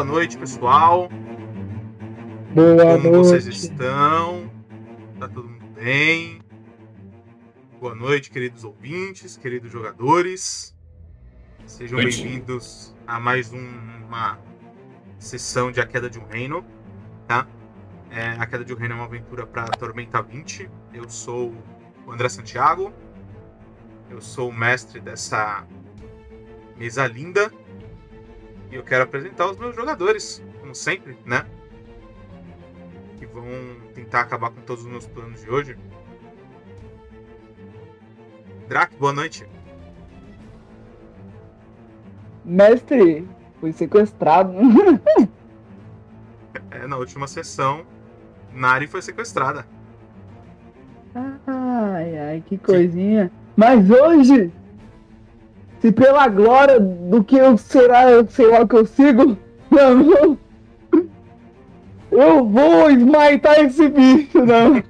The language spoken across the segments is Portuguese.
boa noite, pessoal. Boa Como noite. vocês estão? Tá todo mundo bem? Boa noite, queridos ouvintes, queridos jogadores. Sejam bem-vindos a mais um- uma sessão de A Queda de um Reino, tá? É, a Queda de um Reino é uma aventura para Tormenta 20. Eu sou o André Santiago. Eu sou o mestre dessa mesa linda. E eu quero apresentar os meus jogadores, como sempre, né? Que vão tentar acabar com todos os meus planos de hoje. Drac, boa noite. Mestre, fui sequestrado. É, na última sessão, Nari foi sequestrada. Ai, ai, que coisinha. Mas hoje, se pela glória do que eu será, sei lá o que eu sigo, não, eu vou esmaitar esse bicho, não.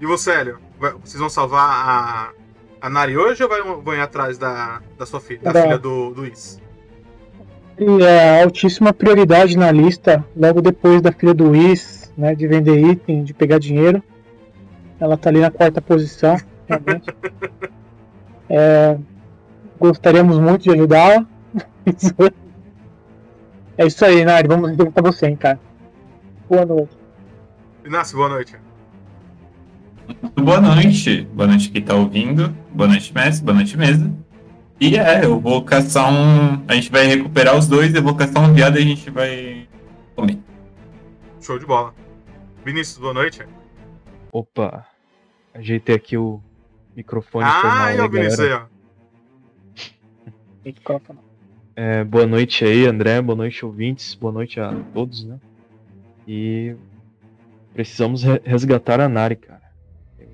E você, Hélio? Vocês vão salvar a, a Nari hoje ou vão ir atrás da, da sua filha, da filha do, do Is? E é altíssima prioridade na lista, logo depois da filha do Whis, né, de vender item, de pegar dinheiro. Ela tá ali na quarta posição, realmente. É, gostaríamos muito de ajudá-la. É isso aí, Nari, vamos entrevistar você, hein, cara. Boa noite. Inácio, boa noite. Boa noite. Boa noite quem tá ouvindo. Boa noite, mestre. Boa noite, mesa. E é, eu vou caçar um. A gente vai recuperar os dois, eu vou caçar um viado e a gente vai comer. Show de bola. Vinícius, boa noite. Opa, ajeitei aqui o microfone. foi mal Ah, eu Vinícius aí, ó. Microfone. É, boa noite aí, André. Boa noite, ouvintes. Boa noite a todos, né? E precisamos re- resgatar a Nari, cara. Eu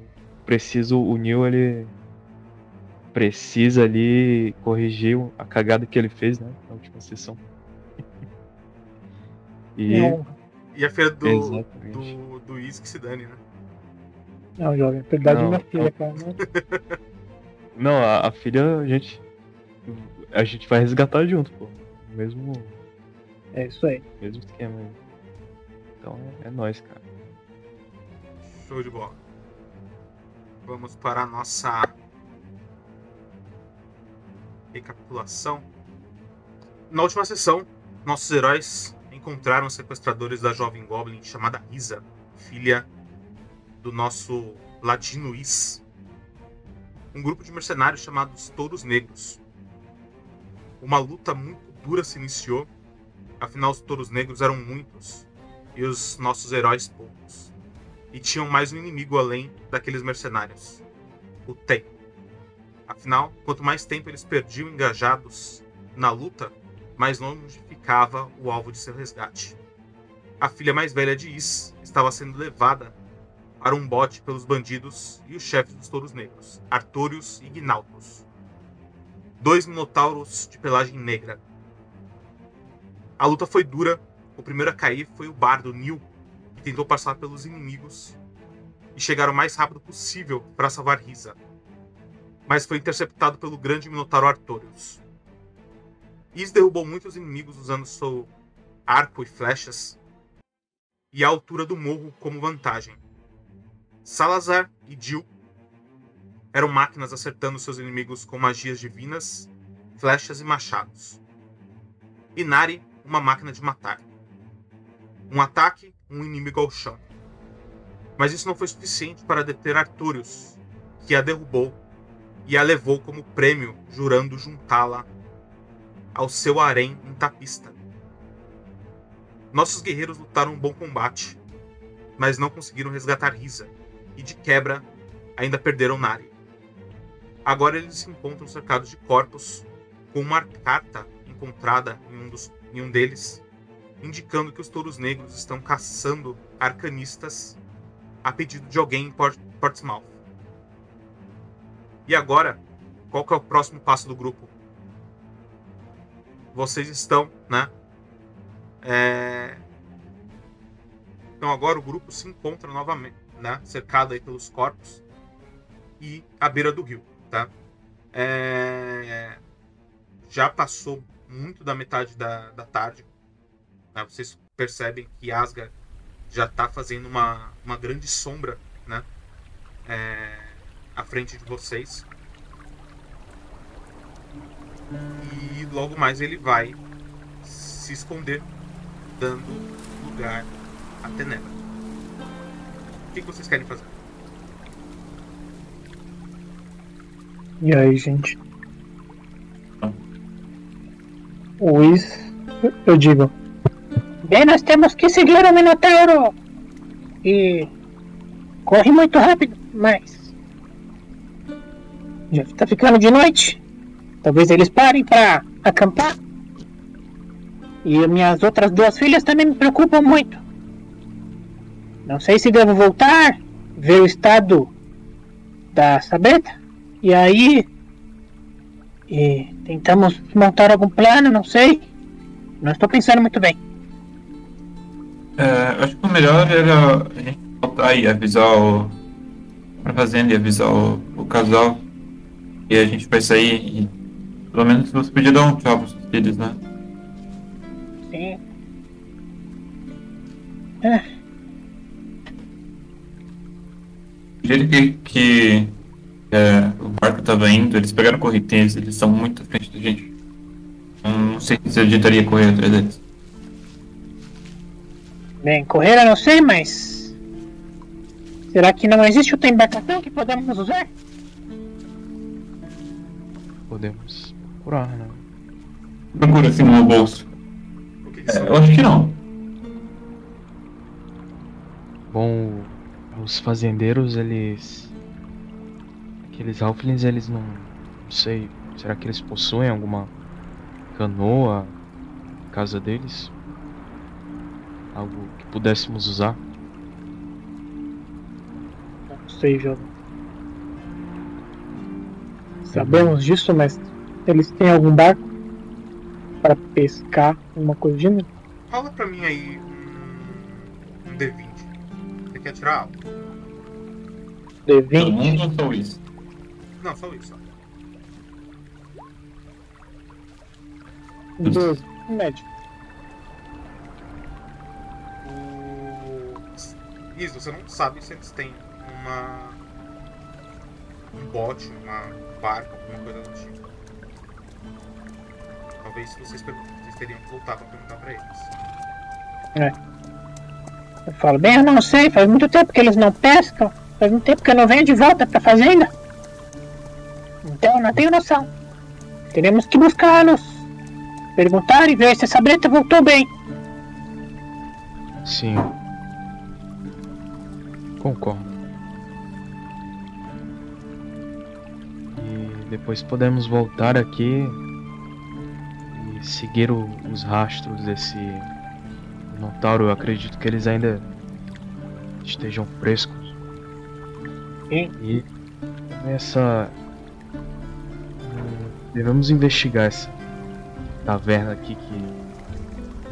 preciso, o Neil, ele precisa ali corrigir a cagada que ele fez, né? Na última sessão. E E a filha do, Exatamente. do, do Is que se dane, né? Não, jovem, prioridade é Não, minha filha, cara. Não- não, a, a filha a gente a gente vai resgatar junto, pô. Mesmo É isso aí. mesmo esquema aí. Então é, é nóis, cara. Show de bola. Vamos para a nossa recapitulação. Na última sessão, nossos heróis encontraram os sequestradores da jovem Goblin chamada Risa, filha do nosso ladino Is. Um grupo de mercenários chamados Touros Negros. Uma luta muito dura se iniciou, afinal os Touros Negros eram muitos e os nossos heróis poucos e tinham mais um inimigo além daqueles mercenários, o tempo. Afinal, quanto mais tempo eles perdiam engajados na luta, mais longe ficava o alvo de seu resgate. A filha mais velha de Is estava sendo levada para um bote pelos bandidos e os chefes dos touros negros, Artorius e Gnautus. Dois minotauros de pelagem negra. A luta foi dura. O primeiro a cair foi o bardo Nil, que tentou passar pelos inimigos e chegar o mais rápido possível para salvar Risa. Mas foi interceptado pelo grande Minotauro Artorius. Is derrubou muitos inimigos usando seu arco e flechas e a altura do morro como vantagem. Salazar e Jill eram máquinas acertando seus inimigos com magias divinas, flechas e machados. E Nari, uma máquina de matar. Um ataque, um inimigo ao chão. Mas isso não foi suficiente para deter Arturius, que a derrubou e a levou como prêmio, jurando juntá-la ao seu harém em Tapista. Nossos guerreiros lutaram um bom combate, mas não conseguiram resgatar Risa, e de quebra ainda perderam Nari. Agora eles se encontram cercados de corpos, com uma carta encontrada em um, dos, em um deles, indicando que os touros negros estão caçando arcanistas a pedido de alguém em Port Portsmouth. E agora, qual que é o próximo passo do grupo? Vocês estão, né? É... Então agora o grupo se encontra novamente, né? Cercado aí pelos corpos e à beira do rio, tá? É... Já passou muito da metade da, da tarde. né? Vocês percebem que Asgard já está fazendo uma, uma grande sombra né? É, à frente de vocês. E logo mais ele vai se esconder, dando lugar a Tenebra. O que, vocês querem fazer? E aí, gente? Whis, eu digo. Bem, nós temos que seguir o Minotauro. E corre muito rápido, mas já tá ficando de noite. Talvez eles parem para acampar. E minhas outras duas filhas também me preocupam muito. Não sei se devo voltar, ver o estado da Sabreta. E aí. E tentamos montar algum plano, não sei. Não estou pensando muito bem. É, acho que o melhor era a gente voltar e avisar o. pra fazenda e avisar o, o casal. E a gente vai sair e. Pelo menos você podia dar um tchau pros filhos, né? Sim. É, Do jeito que, que é, o barco tava indo, eles pegaram correnteza, eles são muito à frente da gente. Não sei se eu adiantaria correr atrás deles. bem, correr eu não sei, mas. Será que não existe outra embarcação que podemos usar? Podemos procurar, né? Procura assim no meu bolso. É, eu acho que não. Bom, os fazendeiros, eles. Aqueles Halflings, eles não. Não sei. Será que eles possuem alguma canoa na casa deles? Algo que pudéssemos usar? Não sei, jovem. Sabemos disso, mas eles têm algum barco para pescar, alguma coisa? Rola pra mim aí um, um D20. Você quer tirar algo? Todo D20. mundo ou só isso? Não, só isso. só. Doze. Médio. O... Isso, você não sabe se eles têm uma. um bote, uma um barco, alguma coisa do tipo. Talvez vocês, vocês teriam que voltar pra perguntar pra eles. Eu falo, bem, eu não sei, faz muito tempo que eles não pescam. Faz muito tempo que eu não venho de volta pra fazenda. Então não tenho noção. Teremos que buscá-los. Perguntar e ver se a Sabreta voltou bem. Sim. Concordo. E depois podemos voltar aqui e seguir o- os rastros desse Minotauro. Eu acredito que eles ainda estejam frescos. Sim. E essa. Devemos investigar essa taverna aqui que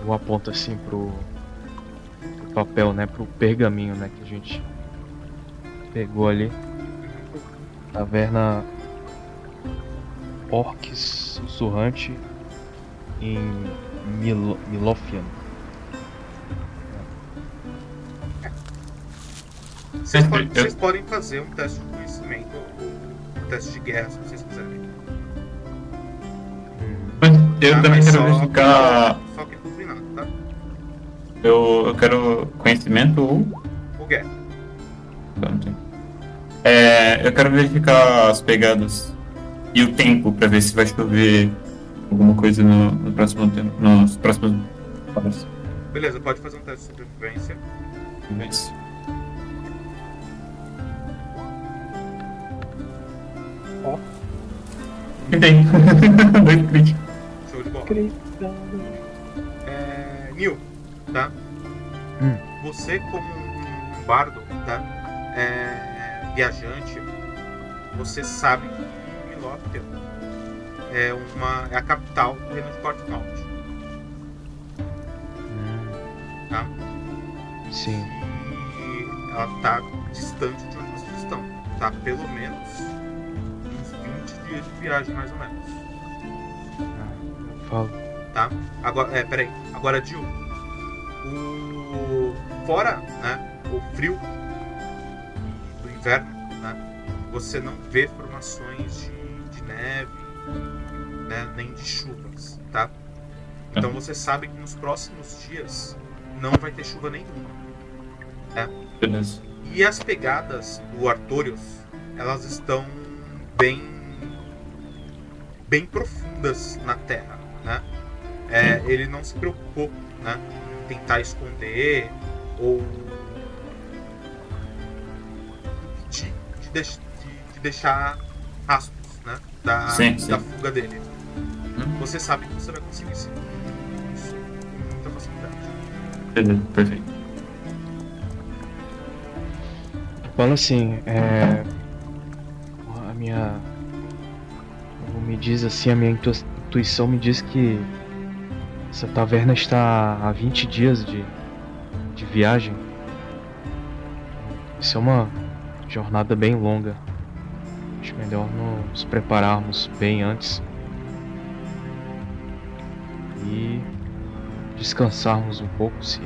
eu aponto assim pro pro papel, né? Pro pergaminho, né? Que a gente pegou ali. Taverna Orcs Sussurrante em Mil Milofian. Vocês, podem, vocês podem fazer um teste de conhecimento ou um teste de guerra se vocês quiserem. Eu Tá? também quero só- verificar. Só quem não nada, tá? Eu, eu quero conhecimento ou. Ou guerra. Tá. É, eu quero verificar as pegadas e o tempo pra ver se vai chover alguma coisa no, no próximo tempo, nos próximos horas. Beleza, pode fazer um teste de sobrevivência. Mas- Ó. E tem. Dois críticos. Show de bola. É, Nil, tá? Hum. Você como um, bardo, tá? É, viajante, você sabe que Milópia é uma é a capital do reino de Portmount, Hum, tá? sim. E ela tá distante de onde vocês estão, tá? Pelo menos uns 20 dias de viagem mais ou menos. Ah, falo. tá? Agora, é, peraí. Agora, Jill. O... Fora, né, o frio do inverno, né, você não vê formações de, de neve, né, nem de chuvas, tá? Então você sabe que nos próximos dias não vai ter chuva nenhuma. Né? Beleza. E as pegadas do Artorius, elas estão bem bem profundas na Terra, né? É, ele não se preocupou, né, em tentar esconder ou de, de, de- de deixar rastros, né, da, Sim, sim. da fuga dele. Hum. Você sabe que você vai conseguir sim. Isso com muita facilidade. Beleza, perfeito. Fala assim, é. A minha. Diz assim, a minha intu- intuição me diz que essa taverna está a 20 dias de, de viagem. Isso é uma jornada bem longa. Acho melhor nos prepararmos bem antes. E descansarmos um pouco se.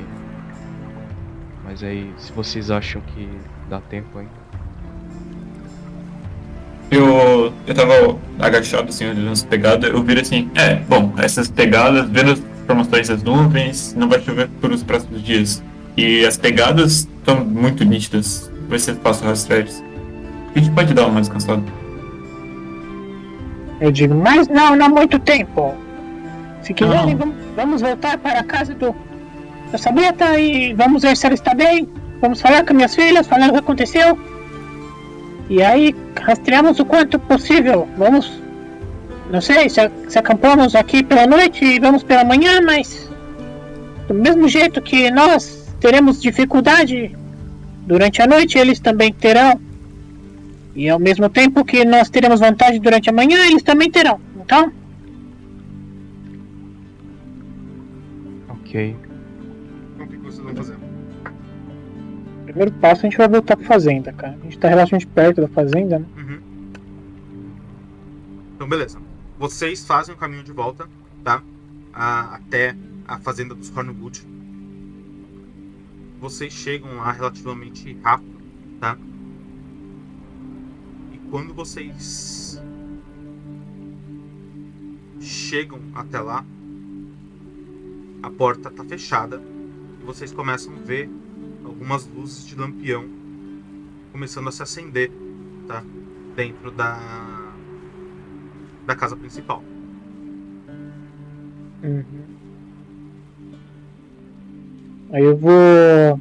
Mas aí, se vocês acham que dá tempo ainda. Eu, eu tava agachado assim, olhando as pegadas, eu vi assim, é, bom, essas pegadas, vendo as formações das nuvens, não vai chover por os próximos dias. E as pegadas estão muito nítidas, vai ser fácil rastrear. A gente pode dar uma descansada. Eu digo, mas não, não há muito tempo. Se quiserem, vamos, vamos voltar para a casa do, da Sabreta e vamos ver se ela está bem. Vamos falar com minhas filhas, falar o que aconteceu. E aí, rastreamos o quanto possível. Vamos, não sei, se, se acampamos aqui pela noite e vamos pela manhã, mas do mesmo jeito que nós teremos dificuldade durante a noite, eles também terão. E ao mesmo tempo que nós teremos vantagem durante a manhã, eles também terão. Então, Ok. Primeiro passo a gente vai voltar pra fazenda, cara. A gente tá relativamente perto da fazenda, né? Uhum. Então, beleza. Vocês fazem o caminho de volta, tá? A- até a fazenda dos Hornwood. Vocês chegam lá relativamente rápido, tá? E quando vocês chegam até lá, a porta tá fechada e vocês começam a ver algumas luzes de lampião começando a se acender, tá? Dentro da da casa principal. Uhum. Aí eu vou.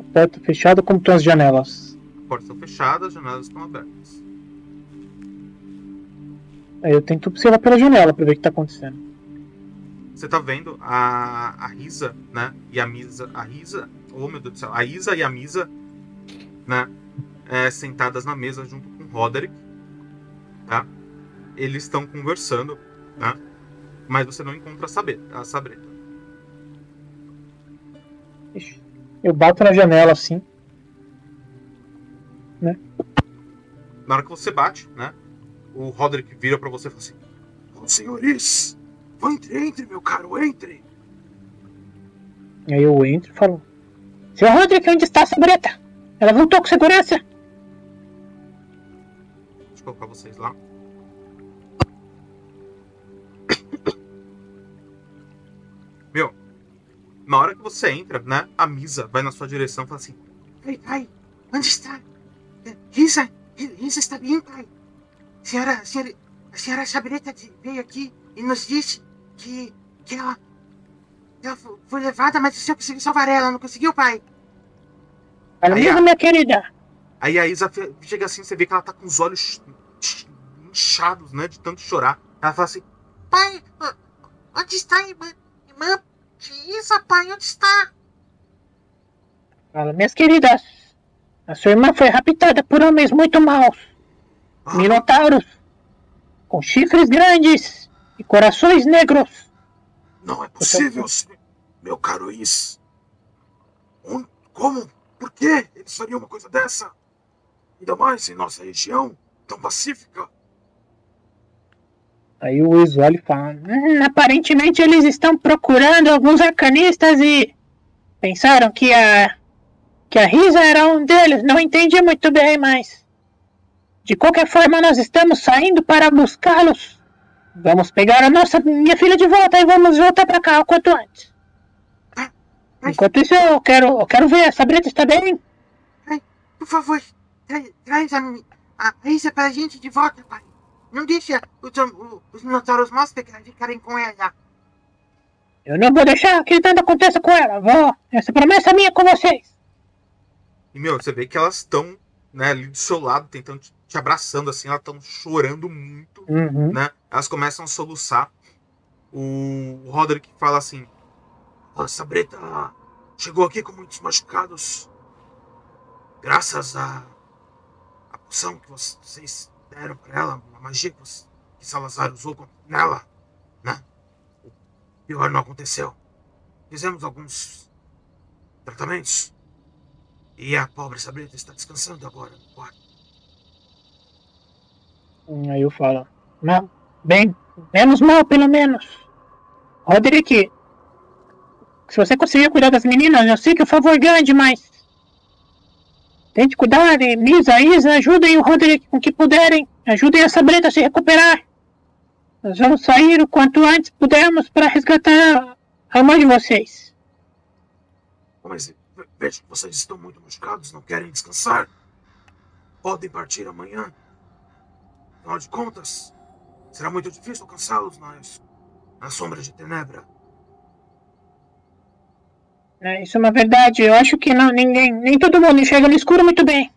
A porta fechada, como estão as janelas? Portas estão fechadas, as janelas estão abertas. Aí eu tento observar pela janela pra ver o que tá acontecendo. Você tá vendo a, a Risa, né? E a Misa. A Risa. Oh meu Deus do céu. A Isa e a Misa, né? é, sentadas na mesa junto com o Roderick. Tá? Eles estão conversando, tá? Mas você não encontra a, Sabe- a Sabreta. Eu bato na janela assim. Na hora que você bate, né? O Roderick vira pra você e fala assim: senhores, entre, entre, meu caro, entre. Aí eu entro e falo: Seu Roderick, onde está a Sabreta? Ela voltou com segurança? Deixa eu colocar vocês lá. Meu, na hora que você entra, né? A Misa vai na sua direção e fala assim: Pai, pai, onde está? Eh, Risa, Ri- Risa está bem, pai. Senhora, senhora, a senhora Sabreta veio aqui e nos disse que, que ela, ela fo- foi levada, mas o senhor conseguiu salvar ela, não conseguiu, pai? Ela Aí, mesmo, minha querida. Aí a Isa chega assim, você vê que ela tá com os olhos ch- inchados, né? De tanto chorar. Ela fala assim: Pai, onde está a irmã? Irmã Isa, pai, onde está? Fala, minhas queridas. A sua irmã foi raptada por homens muito maus. Ah, Minotauros. Com chifres grandes e corações negros. não é possível, senhor- meu caro Is. Um- como? Por que eles fariam uma coisa dessa? Ainda mais em nossa região tão pacífica. Aí o e fala: "Hum, aparentemente eles estão procurando alguns arcanistas e pensaram que a que a Risa era um deles. Não entendi muito bem, mas de qualquer forma nós estamos saindo para buscá-los. Vamos pegar a nossa minha filha de volta e vamos voltar para cá o quanto antes. Enquanto isso eu quero eu quero ver a Sabrina está bem. Por favor, tra traz a, a Isa pra gente de volta, pai. Não deixa os, os Minotauros Maus pegar- ficarem com ela. Eu não vou deixar que nada aconteça com ela. Vou. Essa promessa é minha com vocês. E, meu, você vê que elas estão, né, ali do seu lado, tentando te, abraçando, assim, elas estão chorando muito, Uhum. né? Elas começam a soluçar. O Roderick fala assim: A Sabreta chegou aqui com muitos machucados. Graças à a, poção que vocês deram pra ela, a magia que, você- que Salazar usou nela, né? O pior não aconteceu. Fizemos alguns tratamentos. E a pobre Sabreta está descansando agora no quarto. Hum, Aí eu falo. Não, bem, menos mal pelo menos. Roderick, se você conseguir cuidar das meninas, eu sei que o favor é grande, mas tente cuidar e Lisa, Isa, ajudem o Roderick com o que puderem. Ajudem a Sabrina a se recuperar. Nós vamos sair o quanto antes pudermos para resgatar a mãe de vocês. Mas ve- vejo que vocês estão muito machucados, não querem descansar. Podem partir amanhã. Afinal de contas, será muito difícil alcançá-los nas, na sombra de Tenebra. É, isso é uma verdade. Eu acho que não, ninguém, nem todo mundo enxerga no escuro muito bem.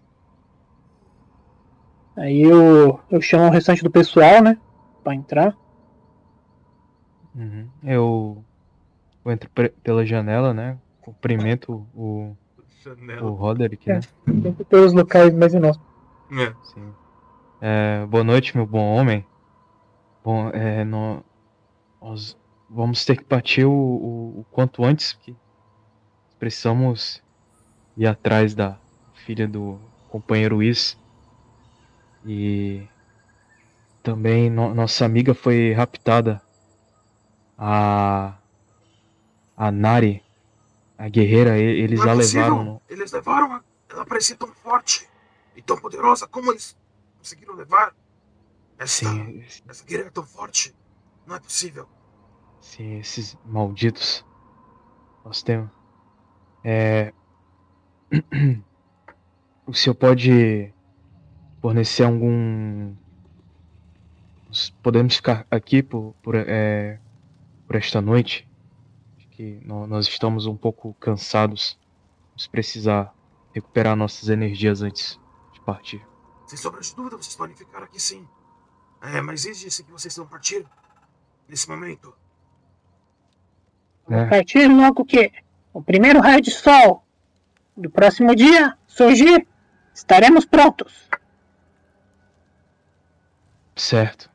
Aí eu, eu chamo o restante do pessoal, né? Pra entrar. Uhum. Eu, eu entro pela janela, né? Cumprimento o, o. Roderick, né? Sempre pelos locais mais inóspitos. É. Sim. É, boa noite, meu bom homem. Bom, é, nó- nós vamos ter que partir o, o, o quanto antes, que precisamos ir atrás da filha do companheiro Is. E também no- nossa amiga foi raptada. A a Nari, a guerreira, eles é a levaram. no- Eles levaram. Ela parecia tão forte e tão poderosa. Como eles conseguiram levar essa, Sim, essa guerreira tão forte? Não é possível. Sim, esses malditos. Nós temos. É. O senhor pode fornecer algum. Nós Podemos ficar aqui por, por, é, por esta noite? Acho que nó- nós estamos um pouco cansados. Vamos precisar recuperar nossas energias antes de partir. Sem sombra de dúvida, vocês podem ficar aqui sim. É, mas e disse que vocês vão partir nesse momento? É, partir logo que o primeiro raio de sol do próximo dia surgir, estaremos prontos. certo.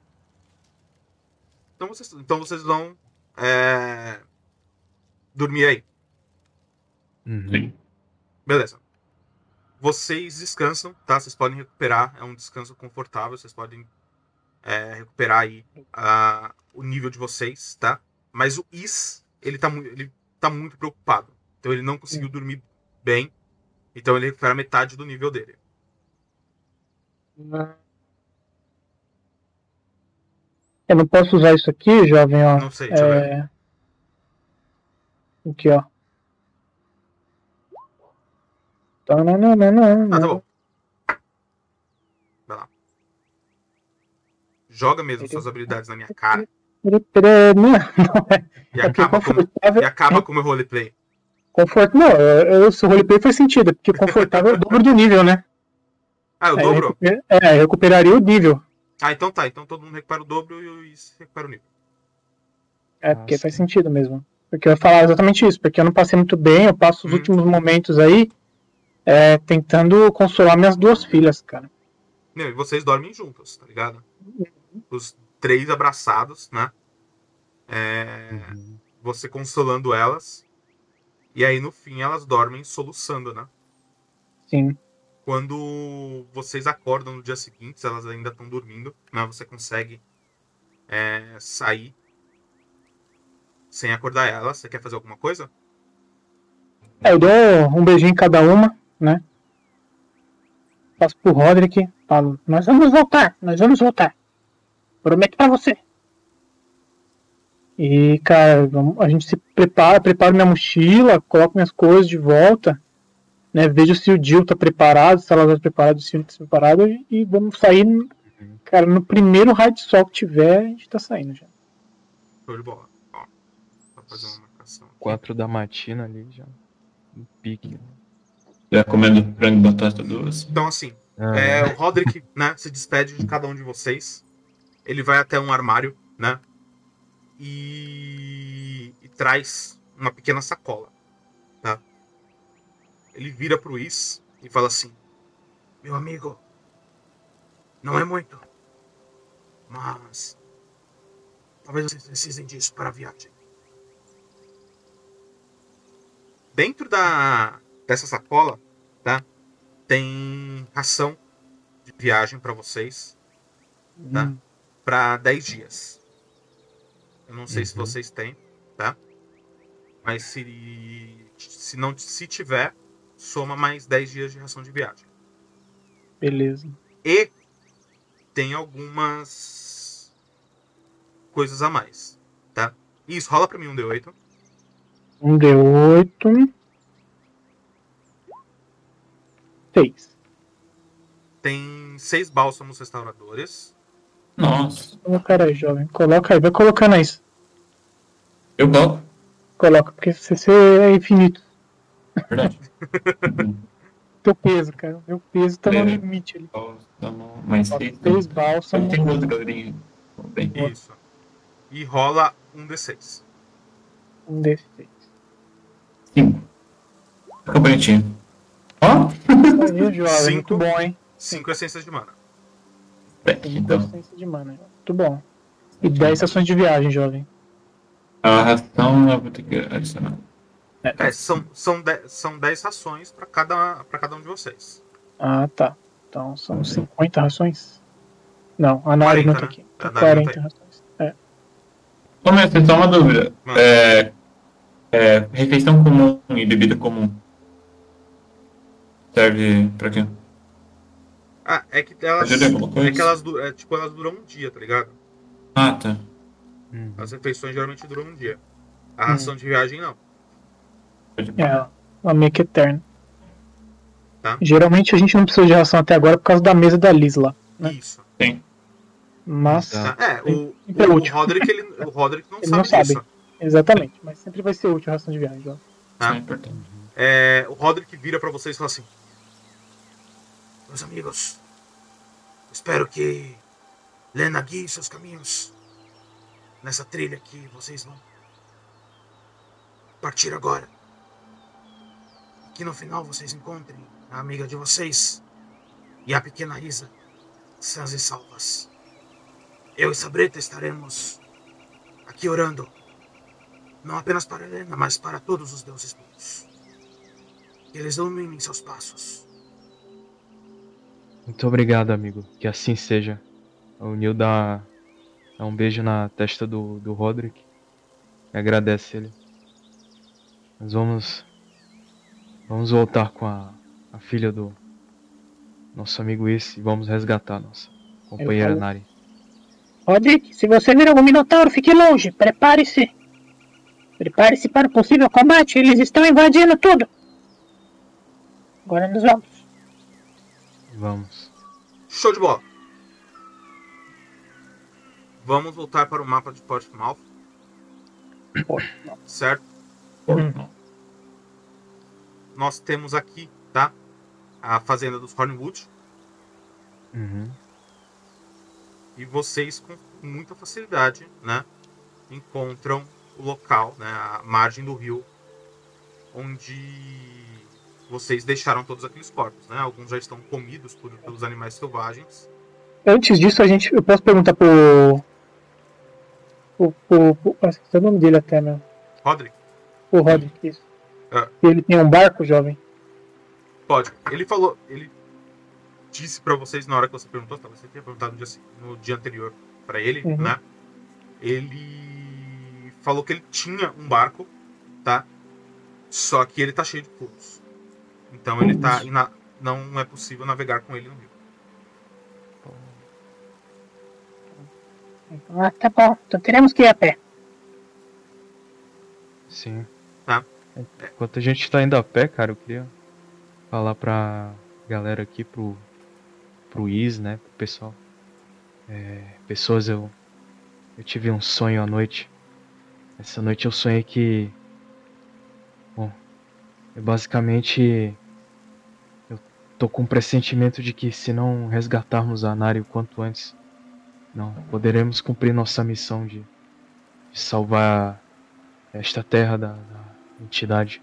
Então vocês, então vocês vão é, dormir aí. Uhum. Sim. Beleza. Vocês descansam, tá? Vocês podem recuperar. É um descanso confortável. Vocês podem é, recuperar aí ah, o nível de vocês, tá? Mas o Is, ele tá, ele tá muito preocupado. Então ele não conseguiu dormir bem. Então ele recupera metade do nível dele. Eu não posso usar isso aqui, jovem, ó. Não sei, deixa eu ver. É... Aqui, ó. Tananana. Ah, tá bom. Vai lá. Joga mesmo suas habilidades na minha cara. Não, não é. E É acaba com, e acaba com o meu roleplay. Confort... Não, eu, eu, o seu roleplay faz sentido, é porque confortável é o dobro do nível, né? Ah, eu É, dobro? recuper- É, recuperaria o nível. Ah, então tá. Então todo mundo recupera o dobro e o Is recupera o nível. É, Ah, porque faz sim. sentido mesmo. Porque eu ia falar exatamente isso, porque eu não passei muito bem, eu passo os Hum. últimos momentos aí é, tentando consolar minhas duas filhas, cara. Meu, e vocês dormem juntos, tá ligado? Os três abraçados, né? É, Uhum. você consolando elas. E aí no fim elas dormem soluçando, né? Sim. Quando vocês acordam no dia seguinte, elas ainda estão dormindo, né? Você consegue é, sair sem acordar ela. Você quer fazer alguma coisa? É, eu dou um beijinho em cada uma, né? Passo pro Roderick, falo, nós vamos voltar, nós vamos voltar. Prometo pra você. E, cara, vamos- a gente se prepara, preparo minha mochila, coloco minhas coisas de volta, né? Vejo se o Jill tá preparado, se ela tá preparada, se o tá preparado, e, e vamos sair, cara, no primeiro hard sol que tiver, a gente tá saindo já. Show de bola. Ó, só fazer uma marcação. 4 da matina ali já. No pique. né? Já comendo frango e batata doce. Então, assim, Ah, É, o Roderick, né, se despede de cada um de vocês. Ele vai até um armário, né? E, e traz uma pequena sacola, tá? Ele vira pro Is e fala assim: Meu amigo, não é muito. Mas. Talvez vocês precisem disso para a viagem. dentro da dessa sacola, tá? Tem ração de viagem pra vocês Tá. Hum, pra 10 dias. Eu não sei se Uhum. vocês têm, tá? Mas se se não se tiver, soma mais 10 dias de ração de viagem. beleza. E tem algumas coisas a mais, tá? Isso, rola pra mim um D8. Um D8. Seis. Tem seis bálsamos restauradores. Nossa. Colocar aí, jovem. Coloca aí, vai colocando aí. Eu coloco. Coloca, porque CC é infinito. Verdade. Teu peso, cara. Meu peso tá no É. limite ali. Bálsamo, mais seis. Só bálsamos. tem duas galerinhas. Bem. Isso. E rola um D6. Um desses. Cinco. Ficou bonitinho. Ó. Aí, jovem. Cinco. Muito bom, hein? Cinco essências de mana. Bem, então. essência de mana. Muito bom. E 10 sessões de viagem, jovem. A ração eu vou ter que adicionar. É, são, são, de, são 10 rações pra cada, pra cada um de vocês. Ah, tá. Então são 50 rações? Não, a Nari 40, não tá né? aqui. A Tá Nari não 40 tá rações. É. Ô, mestre, só uma dúvida. É, é, refeição comum e bebida comum. Serve pra quê? Ah, é que elas. É que elas, é, tipo, elas duram um dia, tá ligado? Ah, tá. Uhum. As refeições geralmente duram um dia. A Hum. ração de viagem não. É, uma meio que eterna. Tá. Geralmente a gente não precisa de ração até agora por causa da mesa da Liz lá. Né? Isso. Mas, Tá. É, o, Sempre é o, útil. Roderick, ele, o Roderick não Ele sabe não sabe. disso. exatamente. Mas sempre vai ser útil a ração de viagem. Ó. Tá. É. É, o Roderick vira pra vocês e fala assim: Meus amigos, espero que Lena guie seus caminhos nessa trilha que vocês vão partir agora. Que no final vocês encontrem a amiga de vocês e a pequena Isa sãs e salvas. Eu e Sabreta estaremos aqui orando, não apenas para Helena, mas para todos os deuses bons. Que eles iluminem seus passos. Muito obrigado, amigo. Que assim seja. O Neil dá, dá um beijo na testa do, do Roderick. E agradece ele. Nós vamos. Vamos voltar com a, a filha do nosso amigo Isse e vamos resgatar nossa companheira Nari. Roderick, se você vir algum minotauro, fique longe. Prepare-se. Prepare-se para o possível combate. Eles estão invadindo tudo. Agora nós vamos. Vamos. Show de bola. Vamos voltar para o mapa de Portsmouth. Certo? Hum. não. Nós temos aqui, tá? A fazenda dos Hornwood. Uhum. E vocês, com muita facilidade, né? Encontram o local, né? A margem do rio. Onde vocês deixaram todos aqueles corpos, né? Alguns já estão comidos por, pelos animais selvagens. Antes disso, a gente, eu posso perguntar pro. pro. pro, pro esqueci o nome dele até, meu. Roderick, O Roderick, isso. Se ele tem um barco, jovem. pode. Ele falou, ele disse pra vocês na hora que você perguntou, talvez você tenha perguntado no dia, no dia anterior pra ele, Uhum. né? ele falou que ele tinha um barco, tá? Só que ele tá cheio de furos. Então ele tá. ina- Não é possível navegar com ele no rio. Ah, tá bom. Então teremos que ir a pé. Sim. Tá. Enquanto a gente tá indo a pé, cara, eu queria falar pra galera aqui, pro, pro Is, né, pro pessoal. É, pessoas, eu, eu tive um sonho à noite. Essa noite eu sonhei que. Bom, eu basicamente. Tô com um pressentimento de que se não resgatarmos a Nari o quanto antes, não poderemos cumprir nossa missão de, de salvar esta terra da, da entidade.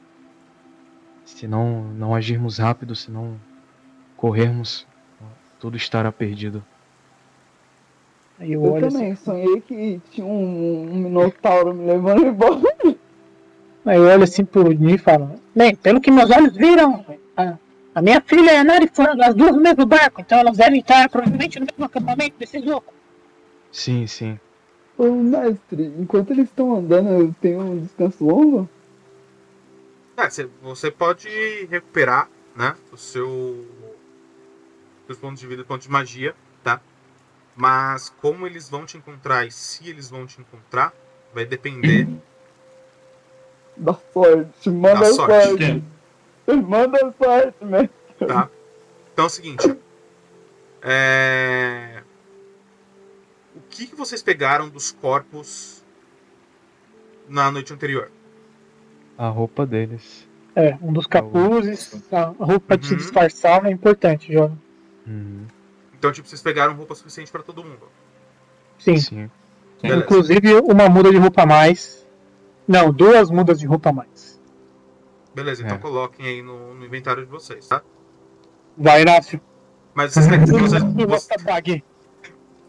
Se não, não agirmos rápido, se não corrermos, tudo estará perdido. Aí eu Eu olho também assim. sonhei que tinha um, um minotauro me levando embora. Aí eu olho assim pro Ni e falo, bem, pelo que meus olhos viram, a, a minha filha e a Nari foram as duas no mesmo barco, então elas devem estar provavelmente no mesmo acampamento desses loucos. Sim, sim. Ô, mestre, enquanto eles estão andando, eu tenho um descanso longo? É, você, pode recuperar, né? O seu. Seus pontos de vida, pontos de magia, tá? Mas como eles vão te encontrar e se eles vão te encontrar, vai depender Da sorte, manda da sorte. sorte. Manda sorte, mestre. Tá? Então é o seguinte. É... O que, que vocês pegaram dos corpos na noite anterior? A roupa deles. É, um dos capuzes, a roupa de se Uhum. disfarçar é importante, jovem. Uhum. Então, tipo, vocês pegaram roupa suficiente pra todo mundo. Sim, Sim. Inclusive uma muda de roupa a mais. Não, duas mudas de roupa a mais. Beleza, então É. coloquem aí no, no inventário de vocês, tá? Vai, Inácio. Mas vocês, pe- vocês, vocês.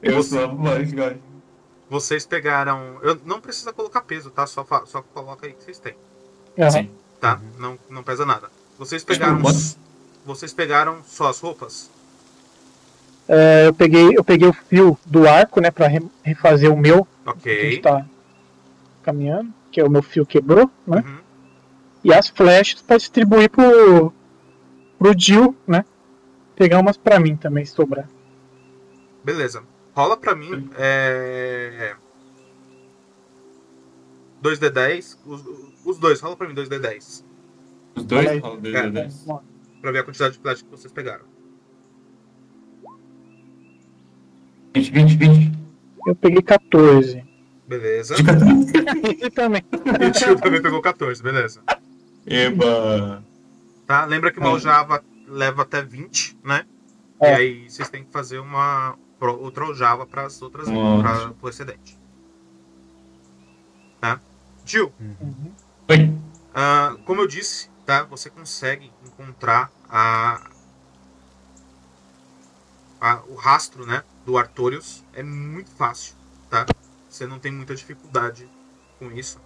Eu Você- sou mais, vocês pegaram. Eu, não precisa colocar peso, tá? Só, fa- só coloca aí que vocês têm, Aham. Sim. tá? Não, não pesa nada. Vocês pegaram. Vocês pegaram só as roupas? É, eu, peguei, eu peguei o fio do arco, né, pra re- refazer o meu, que a gente Ok. tá caminhando, que é o meu fio quebrou, né? Uhum. E as flechas pra distribuir pro, pro Jill, né? Pegar umas pra mim também, se sobrar. Beleza. Rola pra mim. É... 2D10. Os, os dois, rola pra mim 2D10. Os dois? Aí. Rola dois, É. Pra ver a quantidade de plástico que vocês pegaram. 20, 20, 20. Eu peguei 14. Beleza. De 14. E também. E o tio também pegou 14, beleza. Eba. Tá? Lembra que uma É. aljava leva até 20, né? É. E aí vocês têm que fazer uma outra aljava para as outras para o excedente. Tá? Gil, Uhum. Oi. ah, como eu disse, tá? Você consegue encontrar a, a- o rastro, né, do Artorius. É muito fácil, tá? Você não tem muita dificuldade com isso.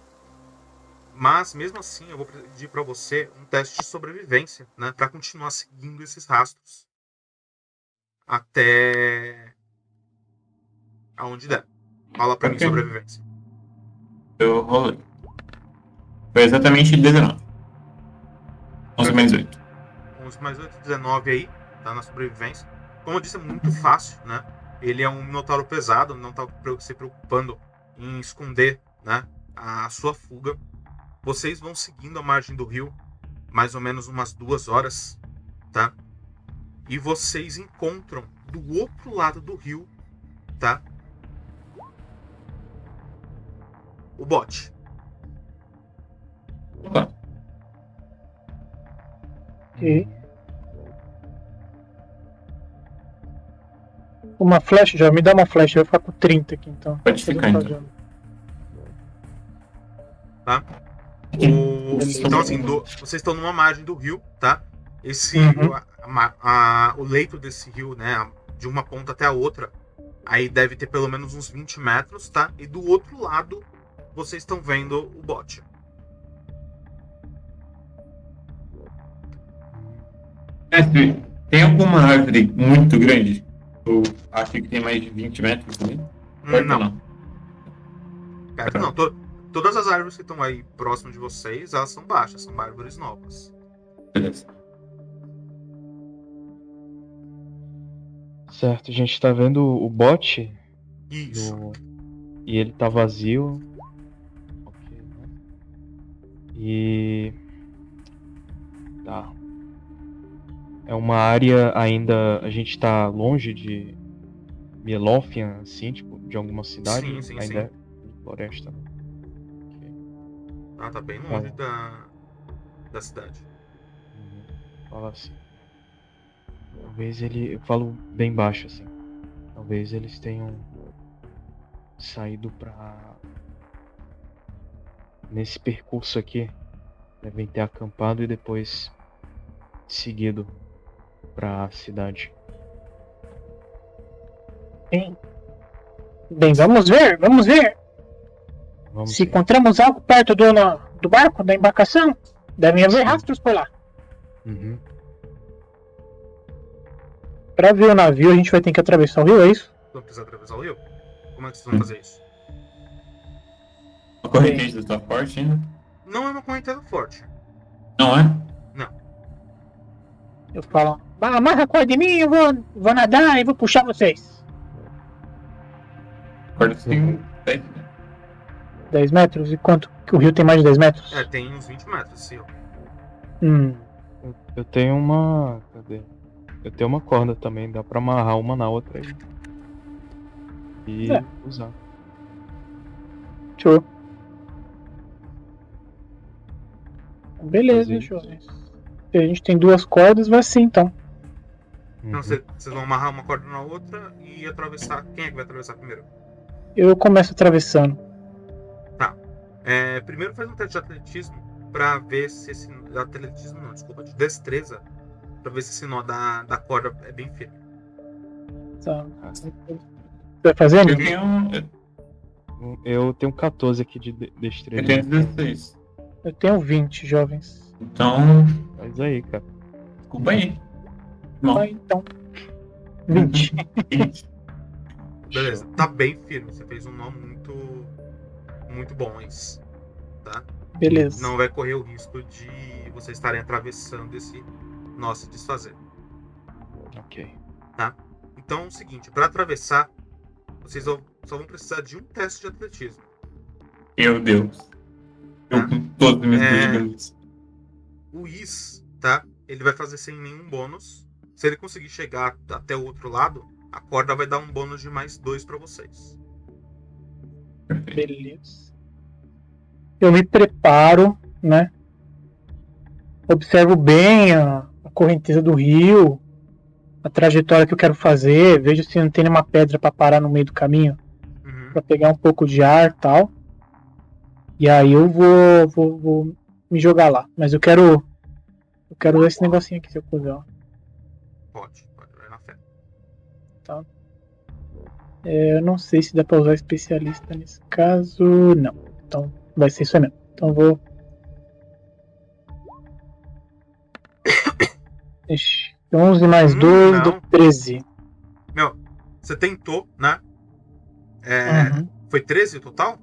Mas mesmo assim, eu vou pedir para você um teste de sobrevivência, né, para continuar seguindo esses rastros até aonde der. Fala para mim Ok. sobrevivência. Eu rolei. Foi exatamente 19. 11 menos 8. 11 mais 8, 19 aí, tá na sobrevivência. Como eu disse, é muito fácil, né? Ele é um minotauro pesado, não tá se preocupando em esconder, né, a sua fuga. Vocês vão seguindo a margem do rio, mais ou menos umas duas horas, tá? E vocês encontram do outro lado do rio, tá? O bote. Opa. Ok. Uma flecha, já me dá uma flecha, eu vou ficar com 30 aqui então. Pode ficar, então. O- então, assim, do- vocês estão numa margem do rio, tá? Esse Uhum. a- a o leito desse rio, né, de uma ponta até a outra, aí deve ter pelo menos uns 20 metros, tá? E do outro lado, vocês estão vendo o bote. Mestre, tem alguma árvore muito grande? Eu acho que tem mais de 20 metros também. Hum, Perto não, não. Perto não. to- todas as árvores que estão aí próximo de vocês, elas são baixas, são árvores novas. Beleza. Certo, a gente tá vendo o bot Isso. do... e ele tá vazio. Ok, né? E. Tá. É uma área ainda. A gente tá longe de Mielofian, assim, tipo, de alguma cidade. Sim, sim, ainda sim. é floresta. né? Ok. Tá, bem longe da, da cidade. Uhum. Fala assim. Talvez ele. Eu falo bem baixo assim. Talvez eles tenham saído pra. Nesse percurso aqui. Devem ter acampado e depois seguido pra cidade. Bem, bem, vamos ver, vamos ver. Vamos Se ver. encontramos algo perto do, no- do barco, da embarcação, devem haver Sim. rastros por lá. Uhum. Pra ver o navio, a gente vai ter que atravessar o rio, é isso? Vão precisar atravessar o rio? Como é que vocês vão fazer isso? A correnteza está forte ainda? Não é uma correnteza forte. Não é? Eu falo, "Ah, amarra a corda em mim, eu vou, vou nadar e vou puxar vocês. Acorda tem 10. 10 metros? E quanto? Que o rio tem mais de 10 metros? É, tem uns 20 metros, assim, ó. Hum, Eu, tenho uma. Cadê? Eu tenho uma corda também, dá pra amarrar uma na outra aí. E É. usar. show. Beleza, Fazer. Se a gente tem duas cordas, vai assim então. Então Uhum. cê- vocês vão amarrar uma corda na outra e atravessar. Quem é que vai atravessar primeiro? Eu começo atravessando. É, primeiro faz um teste de atletismo pra ver se esse. Atletismo não, desculpa, de destreza. Pra ver se esse nó da, da corda é bem firme. Tá. Vai fazendo? Eu tenho, um, eu Eu tenho 14 aqui de de- destreza. eu tenho 16. Eu tenho 20, jovens. Então, Faz aí, cara. desculpa aí. Bom, Vai então. 20. Beleza, tá bem firme. Você fez um nó muito. Muito isso. Tá? Beleza. Não vai correr o risco de vocês estarem atravessando esse nó se desfazer. Ok. Então é o seguinte, pra atravessar, vocês só vão precisar de um teste de atletismo. Meu Deus. Eu com todos os meus É. O Is, tá? Ele vai fazer sem nenhum bônus. Se ele conseguir chegar até o outro lado, a corda vai dar um bônus de mais dois pra vocês. Beleza. Eu me preparo, né? Observo bem a, a correnteza do rio, a trajetória que eu quero fazer, vejo se não tem nenhuma pedra pra parar no meio do caminho, Uhum. pra pegar um pouco de ar tal. E aí eu vou, vou, vou me jogar lá. Mas eu quero. Eu quero usar esse negocinho aqui, se eu puder. Pode, É, eu não sei se dá pra usar especialista nesse caso. Não. Então vai ser isso aí mesmo. Então vou. Ixi, 11 mais Hum, 2 não. deu 13. Você tentou, né? É, Uhum. Foi 13 o total?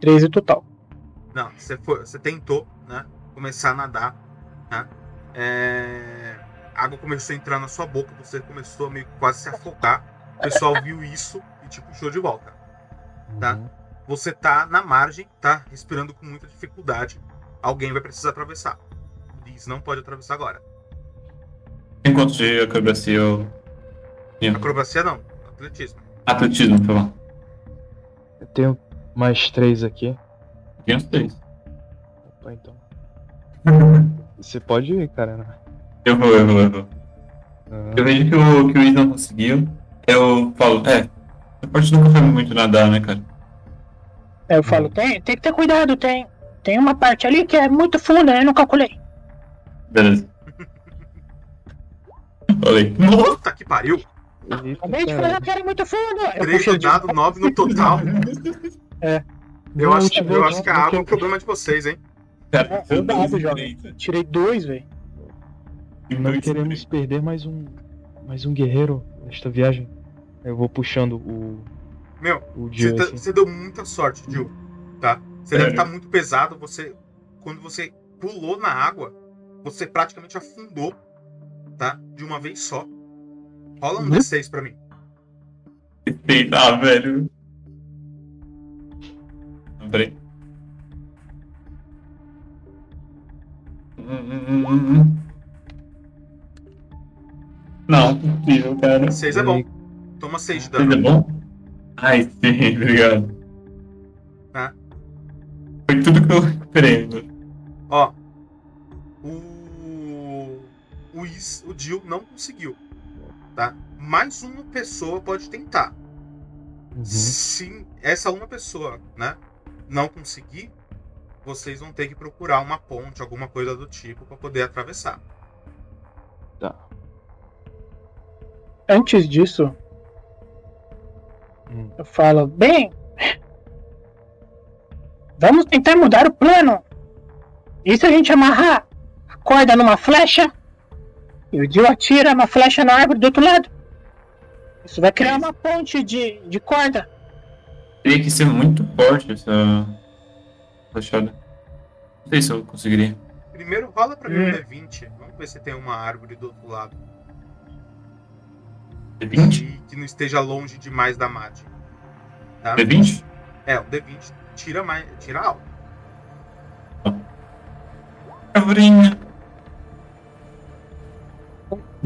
13 total. Não, você, foi, você tentou, né? Começar a nadar, né? É, a água começou a entrar na sua boca, você começou a meio quase se afogar. O pessoal viu isso e te puxou de volta. Tá. Uhum. Você tá na margem, tá? Respirando com muita dificuldade. Alguém vai precisar atravessar. Liz não pode atravessar agora. Enquanto de acrobacia, eu. Acrobacia não, atletismo. Atletismo, por favor. Eu tenho mais 3 aqui. Tenho três. Opa, então. Você pode ir, cara. né? Eu vou, eu vou, eu vou. Ah, Eu vejo que o, que o conseguiu. Eu falo, é. A parte nunca foi muito nadar, né, cara? Aí eu falo, tem, tem que ter cuidado, tem. Tem uma parte ali que é muito funda, eu não calculei. Beleza. Falei, nossa! Puta que pariu! Acabei de cara. falar que era muito fundo. Eu 3 puxei no de dado, 9 no total. Eu, Volte, acho, que- eu acho que a água é um problema de vocês, hein? Cara, É, rodado, eu jovem. Tirei dois, velho. Não queremos perder mais um. Mais um guerreiro nesta viagem. Eu vou puxando o. Meu, você, tá- assim. deu muita sorte, Jill. Tá? Você Sério? deve estar muito pesado. Você, quando você pulou na água, você praticamente afundou, tá? De uma vez só. Rola um Uhum. D6 pra mim. Ah, velho. Não, Peraí. Hum, hum, hum, hum, hum. Não, possível, cara. 6 é bom. Toma 6 de é dano. bom? Ai, sim, obrigado. Tá. Foi tudo que eu mano. Ó. O. O, Is, o Jill não conseguiu. Tá? Mais uma pessoa pode tentar. Uhum. Se essa uma pessoa, né, não conseguir, vocês vão ter que procurar uma ponte, alguma coisa do tipo, pra poder atravessar. Tá. Antes disso, Hum. eu falo, bem, vamos tentar mudar o plano. E se a gente amarrar a corda numa flecha e o Dio atira uma flecha na árvore do outro lado? Isso vai criar uma ponte de, de corda. Teria que ser muito forte essa flechada. Não sei se eu conseguiria. Primeiro rola pra mim um Hum. D20. Vamos ver se tem uma árvore do outro lado. D20? E que não esteja longe demais da Mad. Tá? D20? É, o D20 tira mais. tira alto. Arvorinha.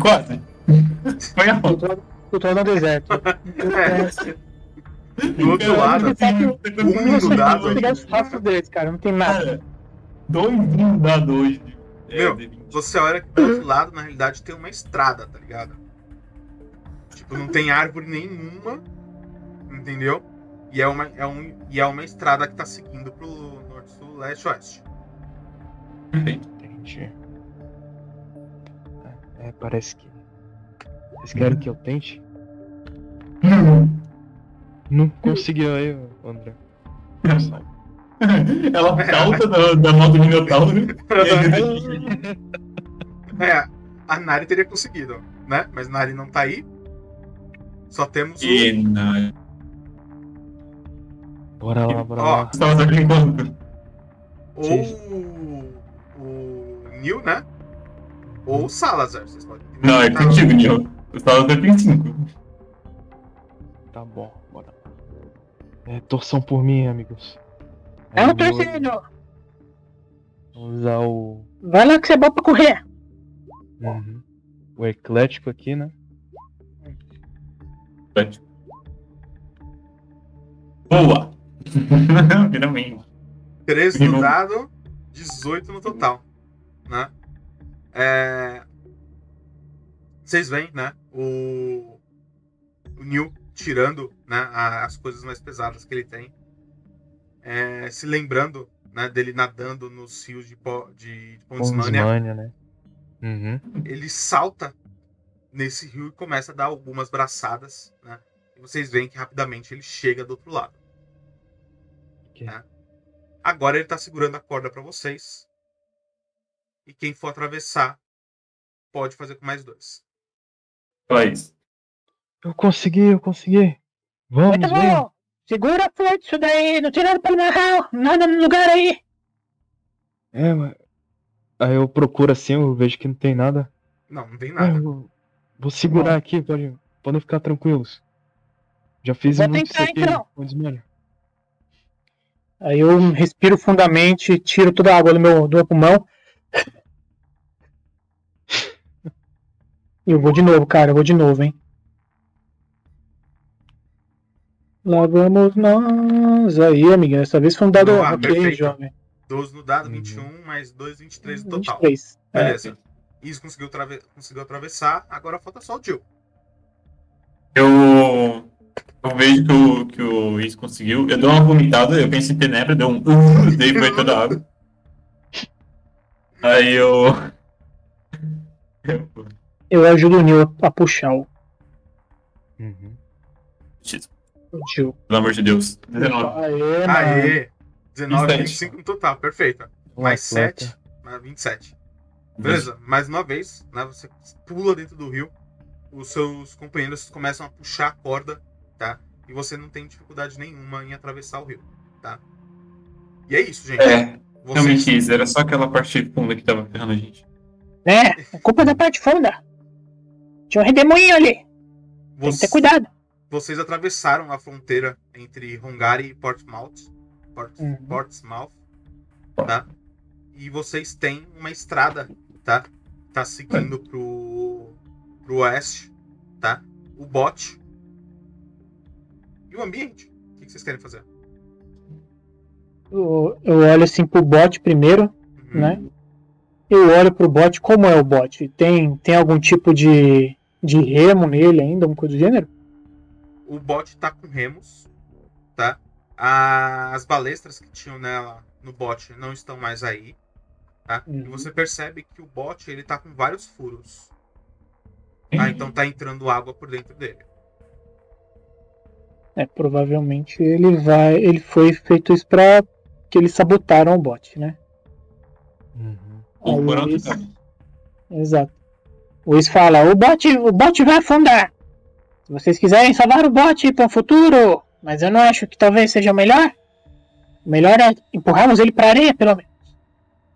Quase. Foi a Eu foto. tô, eu tô no deserto. É, do outro lado, um no dado. Vou pegar os rastros deles, cara. Não tem nada. Cara, dois um dado hoje. Meu, D20. você olha que do outro lado, na realidade, tem uma estrada, tá ligado? Tipo, não tem árvore nenhuma, entendeu? E é uma, é um, e é uma estrada que tá seguindo pro norte, sul, leste, oeste. Entendi. É, parece que. Vocês querem que eu tente? Não conseguiu aí, André. Ela salta da, da mão do Minotauro. É, a Nari teria conseguido, né? Mas Nari não tá aí. Só temos o. E na. Bora lá, bora lá. Estava brincando. ou o Neil, né? Ou o Salazar. Vocês podem Não, é tentar- contigo, Nil. Eu tava tem 5. Tá bom, bora lá. É, torçam por mim, amigos. É um vou- torcedor. vou usar o. Vai lá que você é bom pra correr. Uhum. O eclético aqui, né? Boa! Finalmente. 13 no dado, 18 no total. Né? É... Vocês veem, né? O, o Neil tirando né, as coisas mais pesadas que ele tem. É, Se lembrando né, dele nadando nos rios de, po... de, de Pontismania. Pondsmania, né? Uhum. Ele salta nesse rio e começa a dar algumas braçadas. Né? E vocês veem que rapidamente ele chega do outro lado. Ok. É. Agora ele tá segurando a corda pra vocês. E quem for atravessar pode fazer com mais dois. Faz. Eu consegui, eu consegui. Vamos, Muito vem. bom. Segura forte isso daí. Não tem nada pra amarrar. Nada no lugar aí. É, mas. Aí eu procuro assim, eu vejo que não tem nada. Não, não tem Ah, nada. eu vou segurar aqui, pode, podem ficar tranquilos. Já fiz Vou muito isso tentar, aqui, então. Aí eu respiro fundamente, tiro toda a água do meu, do meu pulmão. E eu vou de novo, cara. Eu vou de novo, hein. Lá vamos nós. Aí, amiguinho. Dessa vez foi um dado Ah, ok, perfeito. jovem. 12 no dado, Uhum. 21, mais 2, 23 no total. 23. É. Isso conseguiu, trave... conseguiu atravessar, agora falta só o Jill. Eu. Eu vejo que o, que o Is conseguiu. Eu dou uma vomitada, eu penso em tenebra, deu um. Uh, daí foi toda a água. Aí eu. eu- ajudo o Neil a puxar o Uhum. Jill. Pelo amor de Deus. 19. Aê, mano. Aê! 19, 27. 25 no total, perfeito. Um Mais atleta. 7, mais 27. Beleza, mais uma vez, né, você pula dentro do rio, os seus companheiros começam a puxar a corda, tá? E você não tem dificuldade nenhuma em atravessar o rio, tá? E é isso, gente. É, Vocês- realmente isso. Era só aquela parte funda que tava ferrando a gente. É, é culpa da parte funda. Tinha um redemoinho ali. Tem que ter cuidado. Vocês atravessaram a fronteira entre Hungary e Portsmouth. Port, Uhum. Portsmouth, tá? E vocês têm uma estrada, tá? Tá seguindo pro, pro oeste, tá? O bote e o ambiente. O que vocês querem fazer? Eu, eu olho assim pro bot primeiro, Uhum. né? Eu olho pro bot, como é o bot? Tem, tem algum tipo de, de remo nele ainda, alguma coisa do gênero? O bote tá com remos, tá? As balestras que tinham nela no bote não estão mais aí, tá? E Uhum. você percebe que o bote ele tá com vários furos. Tá? Então tá entrando água por dentro dele. É, provavelmente ele vai. Ele foi feito isso pra que eles sabotaram o bot, né? Uhum. O. Exato. O Luiz fala, o bot, o bot vai afundar. Se vocês quiserem salvar o bot para o futuro, mas eu não acho que talvez seja o melhor. O melhor é empurrarmos ele pra areia, pelo menos.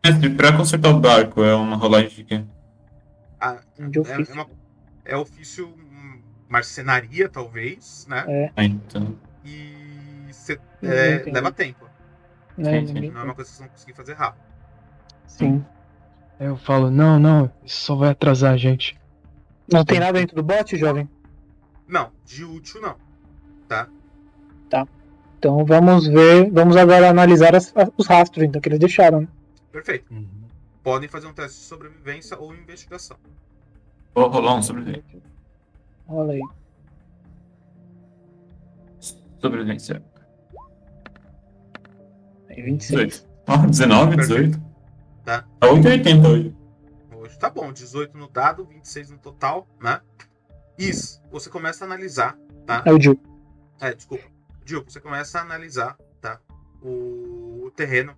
Mestre, pra consertar o barco é uma rolagem de quê? A- De é, ofício. é, uma- é ofício hum, marcenaria, talvez, né? É, Ah, então. E cê- Não é, leva tempo. né? Sim, sim. Não é uma coisa que vocês vão conseguir fazer rápido. Sim. Aí eu falo, não, não, isso só vai atrasar a gente. Não tem nada dentro do bot, jovem? Não, de útil não. Então vamos ver, vamos agora analisar as- os rastros então, que eles deixaram. né? Perfeito. Uhum. Podem fazer um teste de sobrevivência ou investigação. Vou rolar um sobrevivência. Aí. Sobrevivência. Aí, 26. 18. Ó, 19, Perfeito. 18. Tá. Tá 8,80 hoje. Hoje tá bom, 18 no dado, 26 no total, né? Isso, você começa a analisar, tá? É o Jill. É, desculpa. Diogo, você começa a analisar, tá? O, o terreno.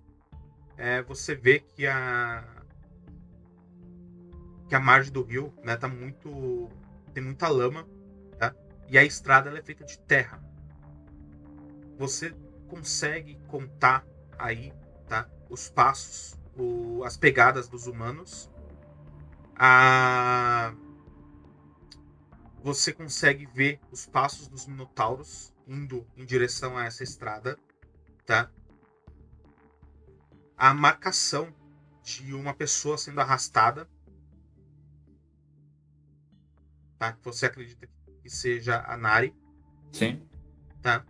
É, você vê que a que a margem do rio, né, tá muito tem muita lama, tá? E a estrada é feita de terra. Você consegue contar aí, tá? Os passos, o- as pegadas dos humanos. A você consegue ver os passos dos minotauros indo em direção a essa estrada, tá? A marcação de uma pessoa sendo arrastada, tá? Que você acredita que seja a Nari, Sim. tá?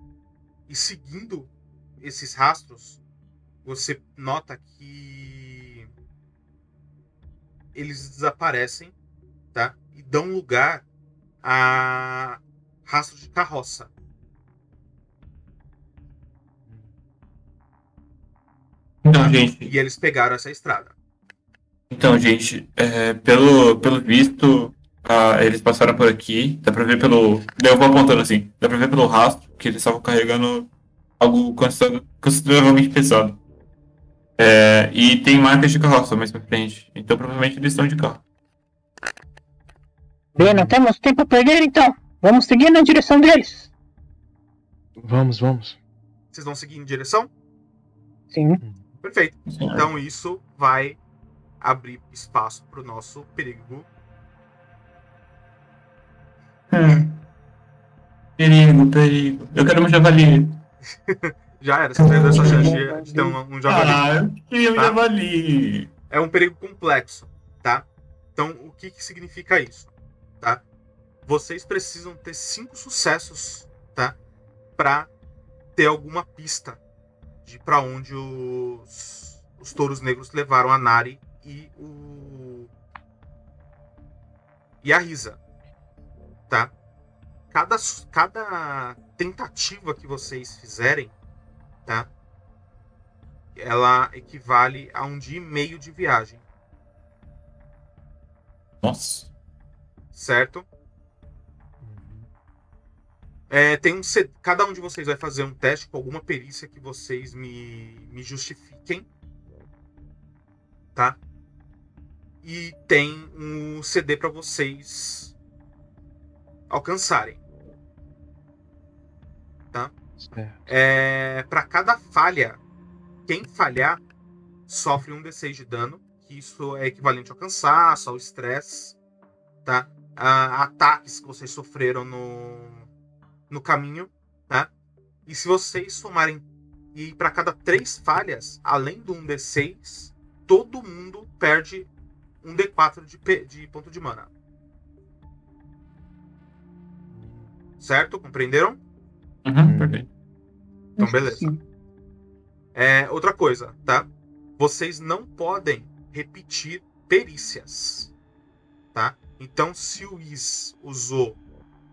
E seguindo esses rastros, você nota que eles desaparecem, tá? E dão lugar a rastros de carroça. Então, gente, E eles pegaram essa estrada. Então, gente, é, pelo, pelo visto, ah, eles passaram por aqui. Dá pra ver pelo. Eu vou apontando assim. Dá pra ver pelo rastro que eles estavam carregando algo consider- consideravelmente pesado. É, e tem marcas de carroça mais pra frente. Então, provavelmente eles estão de carro. Bem, não temos tempo a perder então. Vamos seguir na direção deles. Vamos, vamos. Vocês vão seguir em direção? Sim. Perfeito. Então isso vai abrir espaço para o nosso perigo. Hum. Perigo, perigo. Eu quero um javali. Já era, você perdeu essa chance de, de ter um, um javali. Ah, eu queria um Tá. javali. É um perigo complexo, tá? Então, o que, que significa isso? Tá? Vocês precisam ter cinco sucessos, tá? Para ter alguma pista de para onde os, os touros negros levaram a Nari e o e a Risa, tá? Cada, cada tentativa que vocês fizerem, tá? Ela equivale a um dia e meio de viagem. Nossa. certo? É, tem um cada um de vocês vai fazer um teste com alguma perícia que vocês me, me justifiquem, tá? E tem um CD para vocês alcançarem. Certo. É, para cada falha quem falhar sofre um D6 de dano, que isso é equivalente ao cansaço, ao estresse, tá? A ataques que vocês sofreram no, no caminho, tá? E se vocês somarem e para cada três falhas, além do um D6, todo mundo perde um D4 de, P- de ponto de mana. Certo? Compreenderam? Uhum, perfeito. Então, beleza. É, outra coisa, tá? Vocês não podem repetir perícias, tá? Então, se o Is usou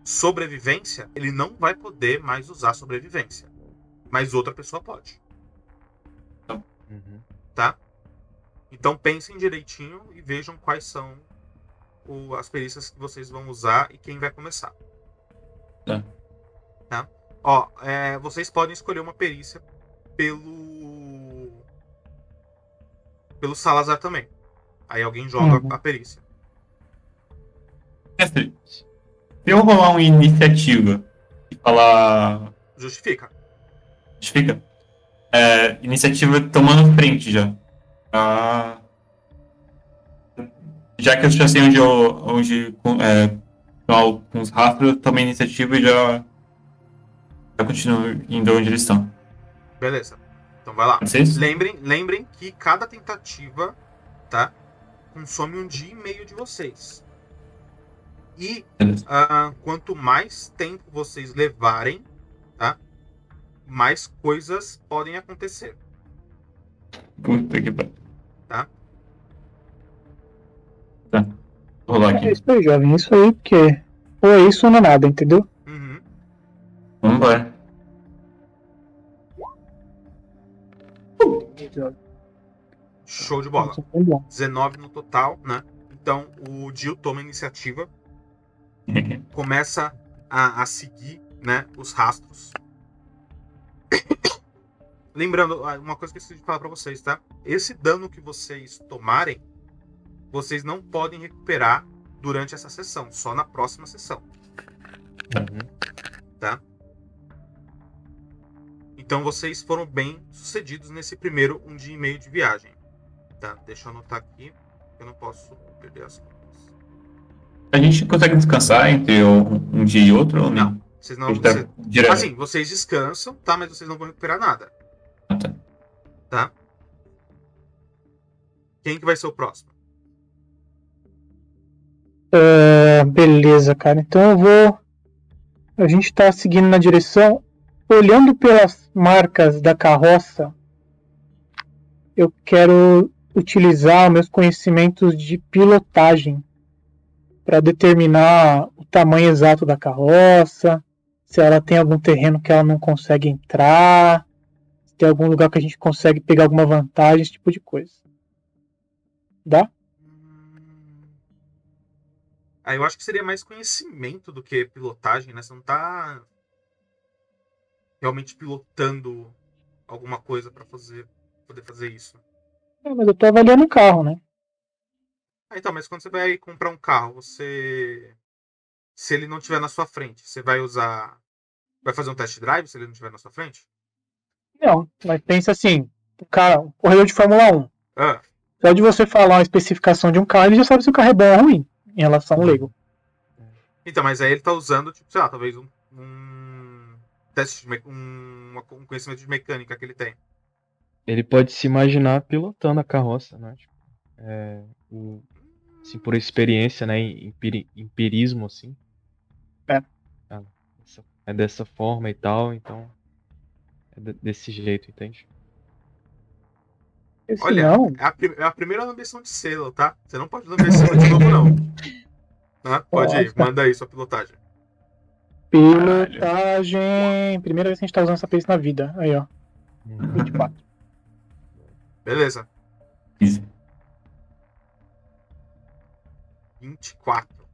sobrevivência, ele não vai poder mais usar sobrevivência. Mas outra pessoa pode, Uhum. tá? Então, pensem direitinho e vejam quais são o- as perícias que vocês vão usar e quem vai começar. Tá. Tá? Ó, é, vocês podem escolher uma perícia pelo. pelo Salazar também. Aí alguém joga Uhum. a perícia. Mestre, se eu rolar uma iniciativa e falar. Justifica. Fica? É, iniciativa tomando frente já. Ah, já que eu já sei onde eu. Onde, com, é, com, os rastros, eu tomei iniciativa e já. Já continuo indo onde eles estão. Beleza. Então vai lá. Lembrem, lembrem que cada tentativa, tá? Consome um dia e meio de vocês. E ah, quanto mais tempo vocês levarem, tá? Mais coisas podem acontecer. Puta que pariu. Tá. Tá. Vou rolar É aqui. isso aí, jovem. Isso aí, porque ou é isso ou não é nada, entendeu? Uhum. Vamos embora. Show de bola. Isso foi bom. 19 no total, né? Então o Jill toma a iniciativa, começa a, a seguir, né, os rastros. Lembrando, ah, uma coisa que eu esqueci de falar pra vocês, tá? Esse dano que vocês tomarem, vocês não podem recuperar durante essa sessão, só na próxima sessão. Uhum. Então vocês foram bem sucedidos nesse primeiro um dia e meio de viagem. Tá, deixa eu anotar aqui, eu não posso perder as contas. A gente consegue descansar entre um, um dia e outro ou não? Vocês não. tá direto. Assim, vocês descansam, tá? Mas vocês não vão recuperar nada. Ah, tá. Tá? Quem que vai ser o próximo? É, beleza, cara. Então eu vou. A gente tá seguindo na direção. Olhando pelas marcas da carroça, eu quero utilizar meus conhecimentos de pilotagem para determinar o tamanho exato da carroça, se ela tem algum terreno que ela não consegue entrar, se tem algum lugar que a gente consegue pegar alguma vantagem, esse tipo de coisa. Dá? Ah, eu acho que seria mais conhecimento do que pilotagem, né? Você não tá realmente pilotando alguma coisa pra fazer, poder fazer isso. É, mas eu tô avaliando o carro, né? Ah, então, mas quando você vai comprar um carro, você. Se ele não estiver na sua frente, você vai usar. Vai fazer um test drive se ele não estiver na sua frente? Não, mas pensa assim, o cara, o corredor de Fórmula 1, Ah, só de você falar uma especificação de um carro, ele já sabe se o carro é bom ou ruim em relação ao leigo. então, mas aí ele tá usando, tipo, sei lá, talvez um. um teste de me- um, um conhecimento de mecânica que ele tem. Ele pode se imaginar pilotando a carroça, né? Tipo, é, o, assim, por experiência, né? em- empiri- empirismo, assim. É. Ah, essa- é dessa forma e tal, então. É de- desse jeito, entende? Esse Olha, não, É a, é a primeira lambeção de selo, tá? Você não pode lamber selo de novo, não. Tá? Pode ir, Nossa. manda aí sua pilotagem. pilotagem. Primeira vez que a gente tá usando essa peça na vida. Aí, ó. 24. Beleza. Easy. 24.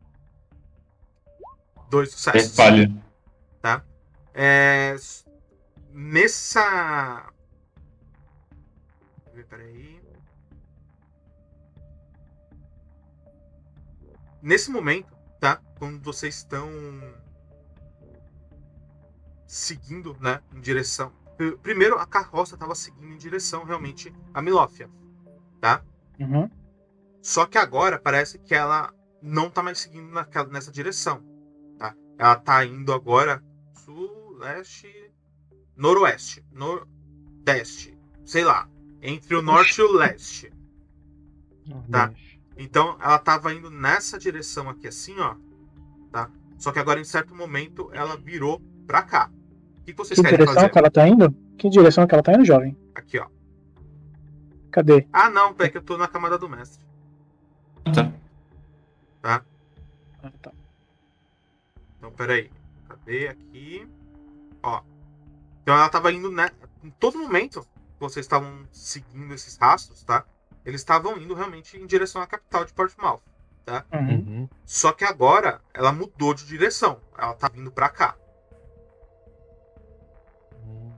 Dois É sucessos. falha. É, s- nessa. Deixa eu ver, Peraí. Nesse momento, tá? Quando vocês estão seguindo, né, em direção Pr- Primeiro, a carroça estava seguindo em direção realmente a Milófia, tá? Uhum. Só que agora parece que ela não tá mais seguindo naquela, nessa direção, tá? Ela tá indo agora sul, leste, noroeste, nordeste, sei lá, entre o norte e o leste. Tá. Então ela tava indo nessa direção aqui assim, ó, tá? Só que agora em certo momento ela virou pra cá. O que vocês Que querem direção fazer? que ela tá indo? Que direção que ela tá indo, jovem? Aqui, ó. Cadê? Ah, não, é que eu tô na camada do mestre. Tá. Tá? Ah, tá. Então, peraí. Cadê aqui? Ó. Então ela tava indo, né? Em todo momento que vocês estavam seguindo esses rastros, tá? Eles estavam indo realmente em direção à capital de Portsmouth. Uhum. Uhum. Só que agora ela mudou de direção. Ela tá vindo pra cá. Hum.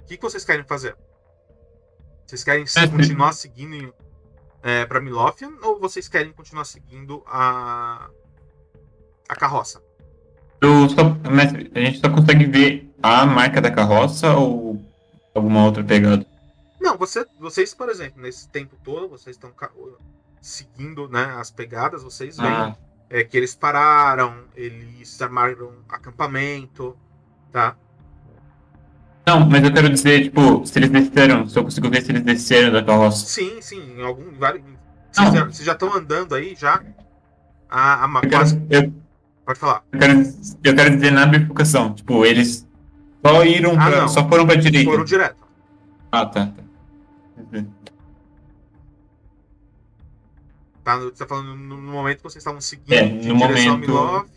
O que, que vocês querem fazer? Vocês querem se- continuar seguindo é, pra Milófia ou vocês querem continuar seguindo a a carroça? Eu só, mestre, a gente só consegue ver a marca da carroça ou alguma outra pegada? Não, você, vocês, por exemplo, nesse tempo todo, vocês estão seguindo né, as pegadas, vocês veem Ah, é, que eles pararam, eles armaram acampamento, tá? Não, mas eu quero dizer, tipo, se eles desceram, se eu consigo ver se eles desceram da carroça. Sim, sim, em algum. vários-. Vocês já- vocês já estão andando aí já? A, a, Eu quase, quero, eu, pode falar. eu quero, eu quero dizer na bifurcação, tipo, eles só iram Ah, pra, só foram pra direita. Foram direto. Ah, tá, tá. Tá? Você tá falando no, no momento que vocês estavam seguindo É, no momento- Milófia.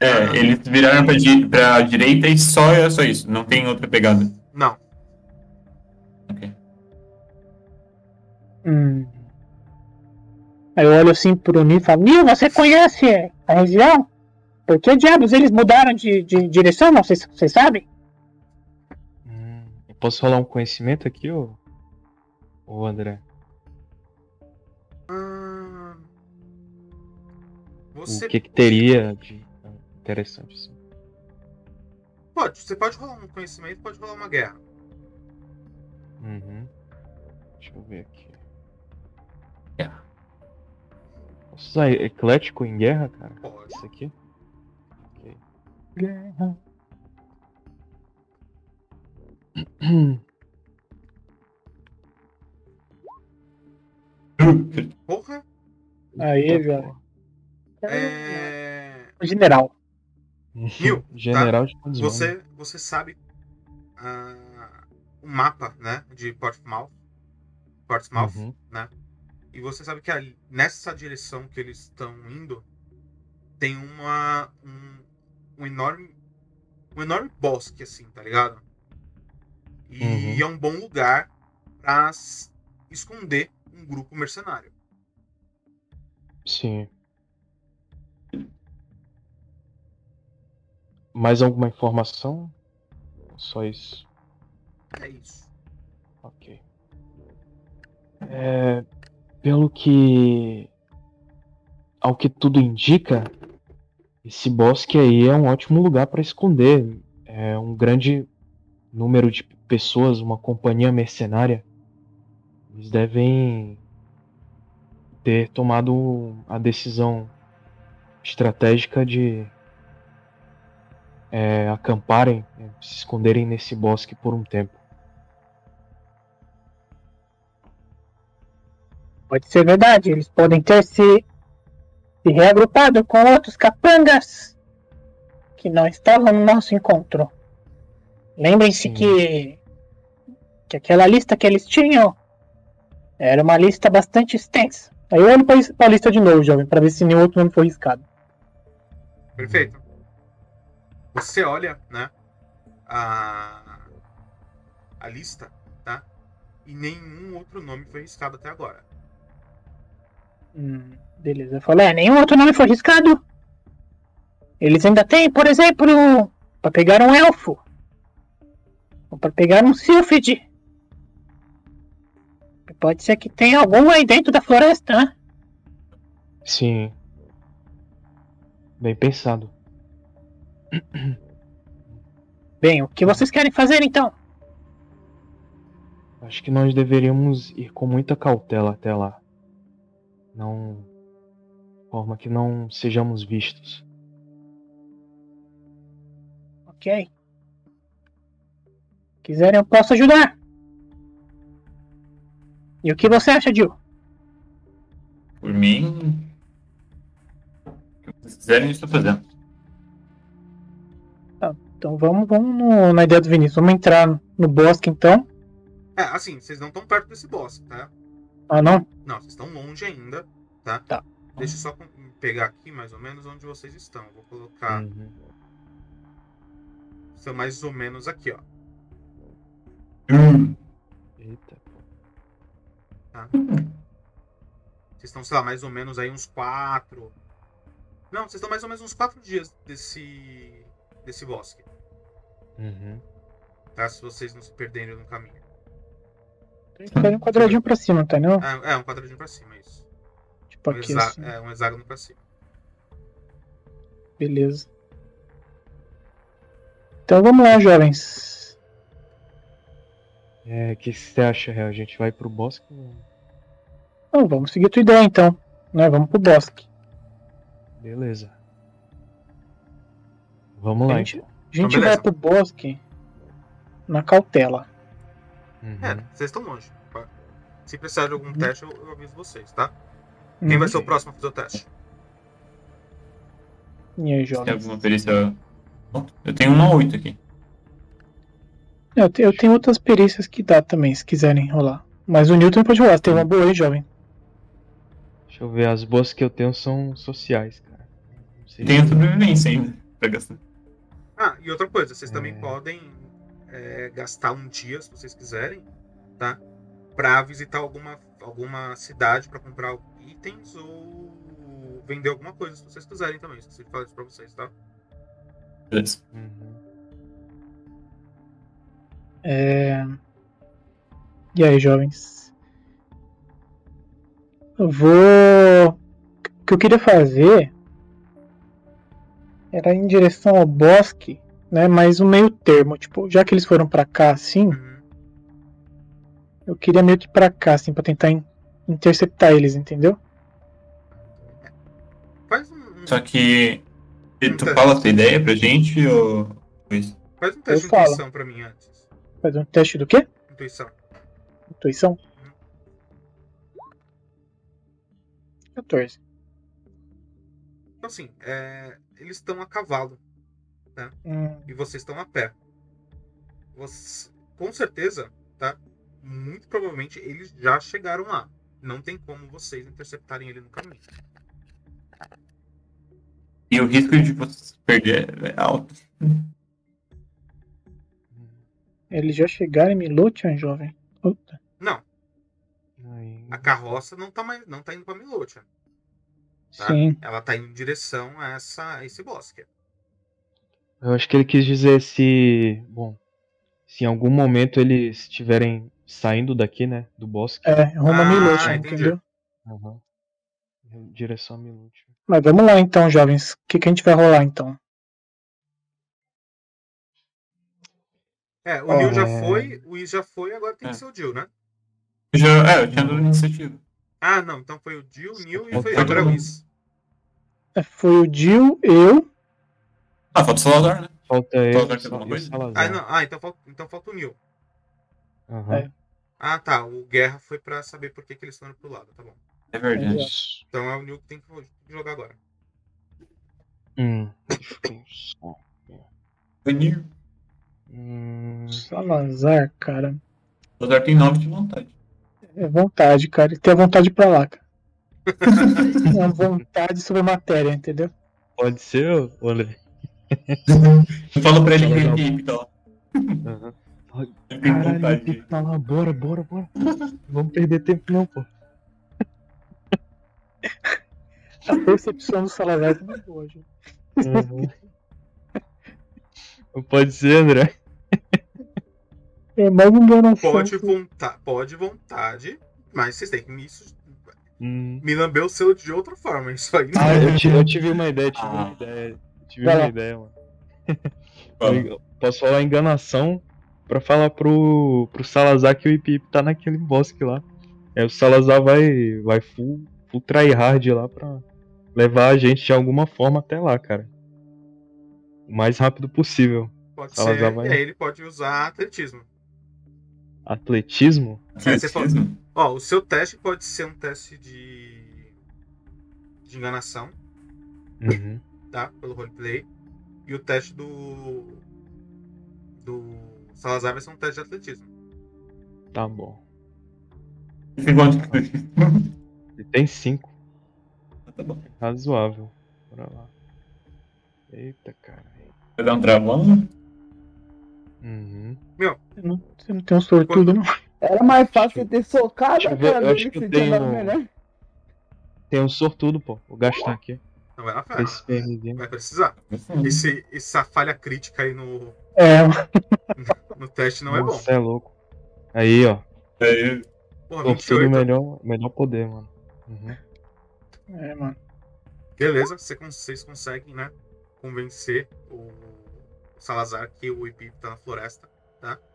É, Ah. eles viraram pra, di pra direita e só é só isso, não tem outra pegada. Não. Ok. Hum. Aí eu olho assim pro Nil e falo, Nil, você conhece a região? Por que diabos eles mudaram de, de direção? Não, vocês, sabem? Hum. Eu posso rolar um conhecimento aqui, ô? Ô, André? Ah, Você O que que teria de interessante, assim? pode, você pode rolar um conhecimento, pode rolar uma guerra. Uhum. Deixa eu ver aqui. Guerra. Posso usar eclético em guerra, cara? Pode. Isso aqui? Ok. Porra! Aí, velho. É... General. Nil, General de quantos anos? Você, você sabe ah, o mapa, né, de Portsmouth, Portsmouth, Uhum. e você sabe que ali, nessa direção que eles estão indo tem uma um, um enorme um enorme bosque assim, tá ligado? E Uhum. é um bom lugar pra s- esconder um grupo mercenário. Sim. Mais alguma informação? Só isso. É isso. Ok. É, pelo que. Ao que tudo indica, esse bosque aí é um ótimo lugar para esconder. É um grande número de pessoas, uma companhia mercenária. Eles devem ter tomado a decisão estratégica de é, acamparem, é, se esconderem nesse bosque por um tempo. Pode ser verdade, eles podem ter se, se reagrupado com outros capangas que não estavam no nosso encontro. Lembrem-se que, que aquela lista que eles tinham era uma lista bastante extensa. Aí eu olho pra, pra lista de novo, jovem, pra ver se nenhum outro nome foi riscado. Perfeito. Você olha, né, a, a lista, tá? E nenhum outro nome foi riscado até agora. Hum, beleza. Eu falei, é, nenhum outro nome foi riscado? Eles ainda têm, por exemplo, pra pegar um elfo. Ou pra pegar um Sylphid. Pode ser que tenha algum aí dentro da floresta, né? Sim. Bem pensado. Bem, o que vocês querem fazer então? Acho que nós deveríamos ir com muita cautela até lá. Não. De forma que não sejamos vistos. Ok. Quiserem, eu posso ajudar. E o que você acha, Jill? Por mim. O que vocês quiserem, eu estou fazendo. Então vamos, vamos no- na ideia do Vinícius. Vamos entrar no bosque então. É, assim, vocês não estão perto desse boss, tá? Ah, não? Não, vocês estão longe ainda, tá? Tá. Deixa eu só pegar aqui mais ou menos onde vocês estão. Vou colocar. Uhum. São mais ou menos aqui, ó. Hum, Eita. Vocês estão, sei lá, mais ou menos aí uns quatro. Não, vocês estão mais ou menos uns quatro dias desse. Desse bosque. Uhum. Tá? Se vocês não se perderem no caminho. Tá um quadradinho pra cima, tá não? É, é um quadradinho pra cima, isso. Tipo Um, aqui assim. é, um hexágono pra cima. Beleza. Então vamos lá, jovens. É, o que você acha, Real? A gente vai pro bosque? Então, vamos seguir a tua ideia então. Né? Vamos pro bosque. Beleza. Vamos A lá, gente, então. a gente Então, vai pro bosque na cautela. Uhum. É, vocês estão longe. Se precisar de algum teste, eu, eu aviso vocês, tá? Quem Hum. vai ser o próximo a fazer o teste? E aí, tem alguma perícia. Eu tenho uma 8 aqui. Eu, te- eu tenho outras perícias que dá também, se quiserem rolar. Mas o Newton pode rolar. Tem uma boa aí, jovem. Deixa eu ver, as boas que eu tenho são sociais, cara. Tenho sobrevivência ainda pra gastar. Ah, e outra coisa, vocês também É. podem é, gastar um dia, se vocês quiserem, tá? Pra visitar alguma, alguma cidade pra comprar itens ou vender alguma coisa, se vocês quiserem também. Esqueci de falar isso pra vocês, tá? Beleza. Uhum. É... E aí, jovens? Eu vou. O que eu queria fazer era em direção ao bosque, né? Mas um meio termo. Tipo, já que eles foram pra cá assim, Uhum. eu queria meio que pra cá, assim, pra tentar in- interceptar eles, entendeu? Faz um, um- Só que. Tu Então. fala a tua ideia pra gente ou. Faz um teste de eu falo. intuição pra mim antes. Fazer um teste do quê? Intuição. Intuição? 14. Então, assim, é, eles estão a cavalo Hum, e vocês estão a pé. Você- com certeza, tá? Muito provavelmente eles já chegaram lá. Não tem como vocês interceptarem ele no caminho. E o risco de você perder é alto. eles já chegaram em Milotian, jovem? Puta. Não, a carroça não tá, mais, não tá indo pra Milotia. Tá? Sim. Ela tá indo em direção a, essa, a esse bosque. Eu acho que ele quis dizer se. Bom. Se em algum momento eles estiverem saindo daqui, né? Do bosque. É, Roma Ah, entendi. entendeu? Em Direção a Milute. Mas vamos lá então, jovens. O que, que a gente vai rolar então? É, o Ó, Neil já é. foi, o Is já foi, agora tem que É. ser o Jill, né? Já, é, eu tinha dado iniciativa. Ah, não, então foi o Jill, o Neil e foi agora o Is. É, Foi o Jill, eu. Ah, falta o Salazar, né? Falta ele. Ah, não, ah então, falta, então falta o Neil. Aham. É. Ah, tá, o Guerra foi pra saber por que, que eles estão indo pro lado, tá bom. É verdade. Isso. Então é o Neil que tem que jogar agora. Hum. Vanir. Hum. Salazar, cara. Salazar tem 9 de vontade. É vontade, cara. Tem a vontade pra lá, cara. É uma vontade sobre a matéria, entendeu? Pode ser? Eu falo pra ele que a equipe tá lá. Caralho, tem que bora, bora, bora. Vamos perder tempo não, pô. A percepção do Salazar é muito boa, gente. Uhum. Não Pode ser, André. É mais enganação. Pode, vonta pode vontade, mas vocês têm que me, Hum. me lamber o selo de outra forma. Isso aí não. Ah, eu, ti- eu tive uma ideia, tive Ah. uma ideia. Tive Vai uma lá. ideia, mano. Eu posso falar enganação pra falar pro, pro Salazar que o Ip tá naquele bosque lá. Aí o Salazar vai, vai full, full tryhard lá pra levar a gente de alguma forma até lá, cara. O mais rápido possível. Pode Salazar ser. vai- E aí ele pode usar atletismo. Atletismo? É, pode- Ó, o seu teste pode ser um teste de. de enganação, Uhum. tá? Pelo roleplay. E o teste do. do Salazar vai ser um teste de atletismo. Tá bom. Igual de Ele tem cinco. Tá bom. Razoável. Bora lá. Eita, cara. Vai dar um travão? Uhum. Não, você não tem um sortudo, não? Era mais fácil você ter socado a cara eu acho que eu você dado tenho- melhor. Tem um sortudo, pô. Vou gastar aqui. Então vai na fé. Vai precisar. Esse, essa falha crítica aí no, É, no teste não é bom. Nossa, é louco. Aí, ó. Aí, Porra, Sortudo 28. melhor, melhor poder, mano. Uhum. é, mano. Beleza, você vocês conseguem, né? Convencer o Salazar que o Ipip tá na floresta. vai 23 de 0. 250.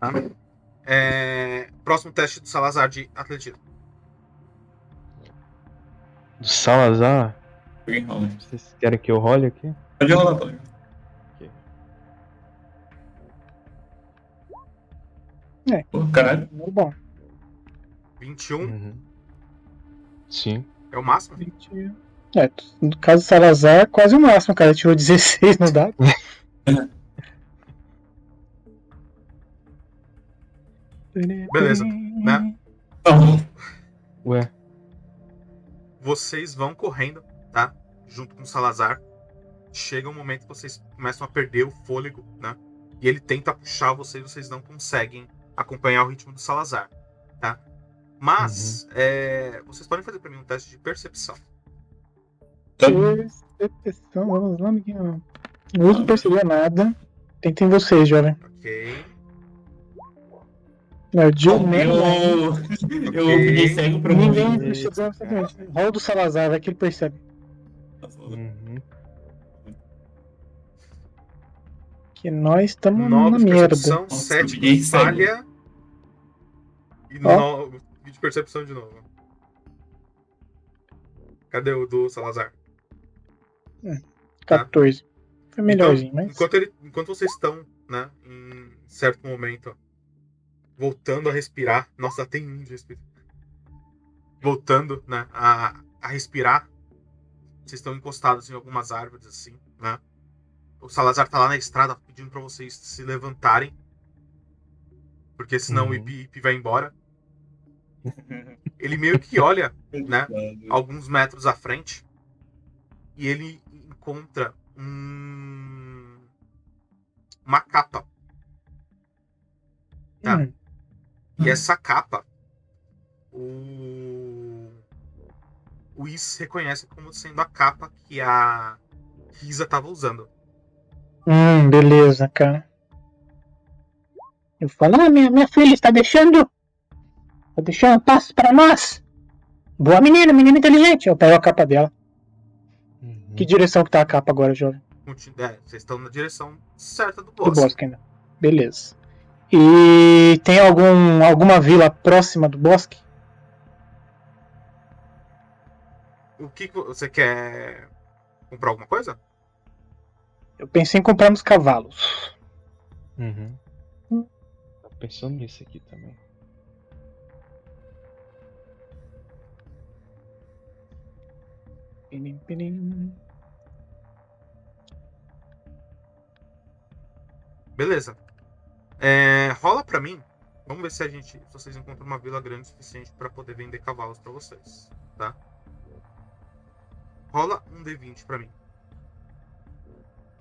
Tá? É, Próximo teste do Salazar de atletismo. Do Salazar, vocês querem que eu role aqui? Pode rolar, pode. Pô, caralho. Muito bom. 21 Uhum. Sim. É o máximo? 20. É, no caso do Salazar, quase o máximo, cara. Tirou 16 no dado. Beleza, né? Ué. Vocês vão correndo, tá? Junto com o Salazar. Chega um momento que vocês começam a perder o fôlego, né? E ele tenta puxar vocês, vocês não conseguem acompanhar o ritmo do Salazar, tá? Mas é, vocês podem fazer pra mim um teste de percepção. Percepção, vamos lá, amiguinho. Não uso perceber nada. Tentem vocês, jovem. Ok. Não, o Joe Eu, mesmo. eu fiquei cego pra Ninguém morrer. percebeu absolutamente. Rola do Salazar, vai que ele percebe. Uhum. Que nós estamos na 9 de merda. percepção, Nossa, 7 eu fiquei de cego. falha. E Ó. 9 de percepção de novo. Cadê o do Salazar? 14. Foi melhorzinho, Então, mas. enquanto, ele- enquanto vocês estão, né, em certo momento, voltando a respirar. Nossa, tem um de respirar. Voltando, né, a, a respirar. Vocês estão encostados em algumas árvores, assim, né? O Salazar tá lá na estrada pedindo pra vocês se levantarem. Porque senão Uhum. o Ipi, Ipi vai embora. Ele meio que olha né? alguns metros à frente e ele encontra um... uma capa. Tá. Hum, E essa capa, o... o Is reconhece como sendo a capa que a Risa estava usando. hum, beleza, cara. Eu falo, ah, minha, minha filha está deixando. Está deixando passos para nós. Boa menina, menina inteligente. Eu pego a capa dela. Uhum. Que direção que tá a capa agora, jovem? É, vocês estão na direção certa do Do bosque. bosque ainda. Beleza. E tem algum, alguma vila próxima do bosque? O que, você quer comprar alguma coisa? Eu pensei em comprar uns cavalos. Uhum. Tô pensando nisso aqui também. Pinim, pinim. Beleza. É, rola pra mim. Vamos ver se a gente, se vocês encontram uma vila grande o suficiente pra poder vender cavalos pra vocês, tá? Rola um D20 pra mim.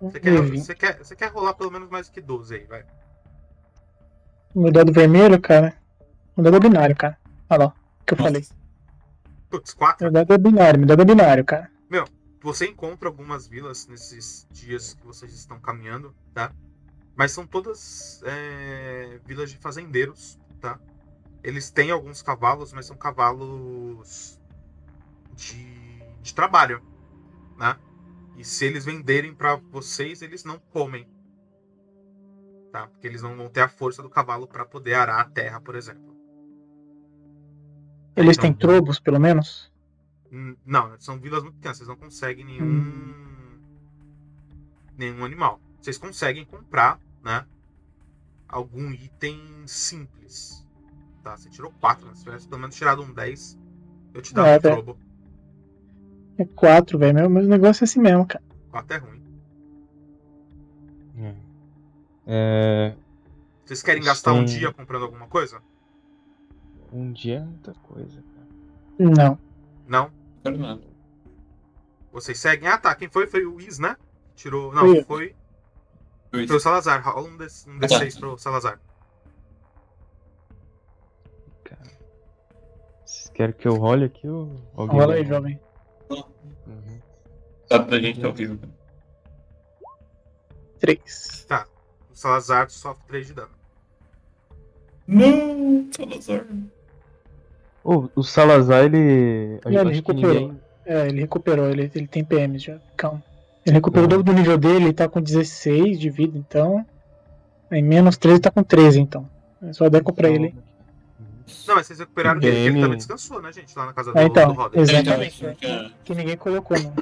Você quer, D20. você quer, você quer rolar pelo menos mais que 12 aí, vai. Meu dado vermelho, cara. Meu dado binário, cara. Olha lá. O que eu falei. Putz, 4. Meu dado é binário, meu dado é binário, cara. Você encontra algumas vilas nesses dias que vocês estão caminhando, tá? Mas são todas é, vilas de fazendeiros, tá? Eles têm alguns cavalos, mas são cavalos de, de trabalho, né? E se eles venderem para vocês, eles não comem. Tá? Porque eles não vão ter a força do cavalo para poder arar a terra, por exemplo. Eles têm trobos, pelo menos? Hum, Não, são vilas muito pequenas, vocês não conseguem nenhum nenhum animal. Vocês conseguem comprar, né? Algum item simples. Tá? Você tirou 4, né? Se tivesse pelo menos tirado um 10, eu te dava É, um trobo. É quatro, velho. Meu, meu negócio é assim mesmo, cara. 4 é ruim. É. É, Vocês querem gastar um têm- dia comprando alguma coisa? Um dia é muita coisa, cara. Não. Não? Nada. Vocês seguem? Ah, tá. Quem foi? Foi o Is, né? Tirou. Não, foi, foi o Salazar. Rola um, D, um D6 pro Salazar. Cara. Vocês querem que eu role aqui ou alguém? Rola aí, jovem. Uhum. Dá pra gente ao vivo. Três. Tá. O Salazar sofre 3 de dano. Não, Salazar. Ô, o Salazar, ele. Ele acho que recuperou. ninguém. É, ele recuperou, ele, ele tem PMs já. Calma. Ele recuperou o dobro do nível dele, ele tá com 16 de vida, então. Em menos 13 tá com 13, então. É só deco pra ele. Não, mas vocês recuperaram dele, ele também descansou, né, gente? Lá na casa do, Ah, então, do Roder. exatamente. Então, né? Que ninguém colocou, não.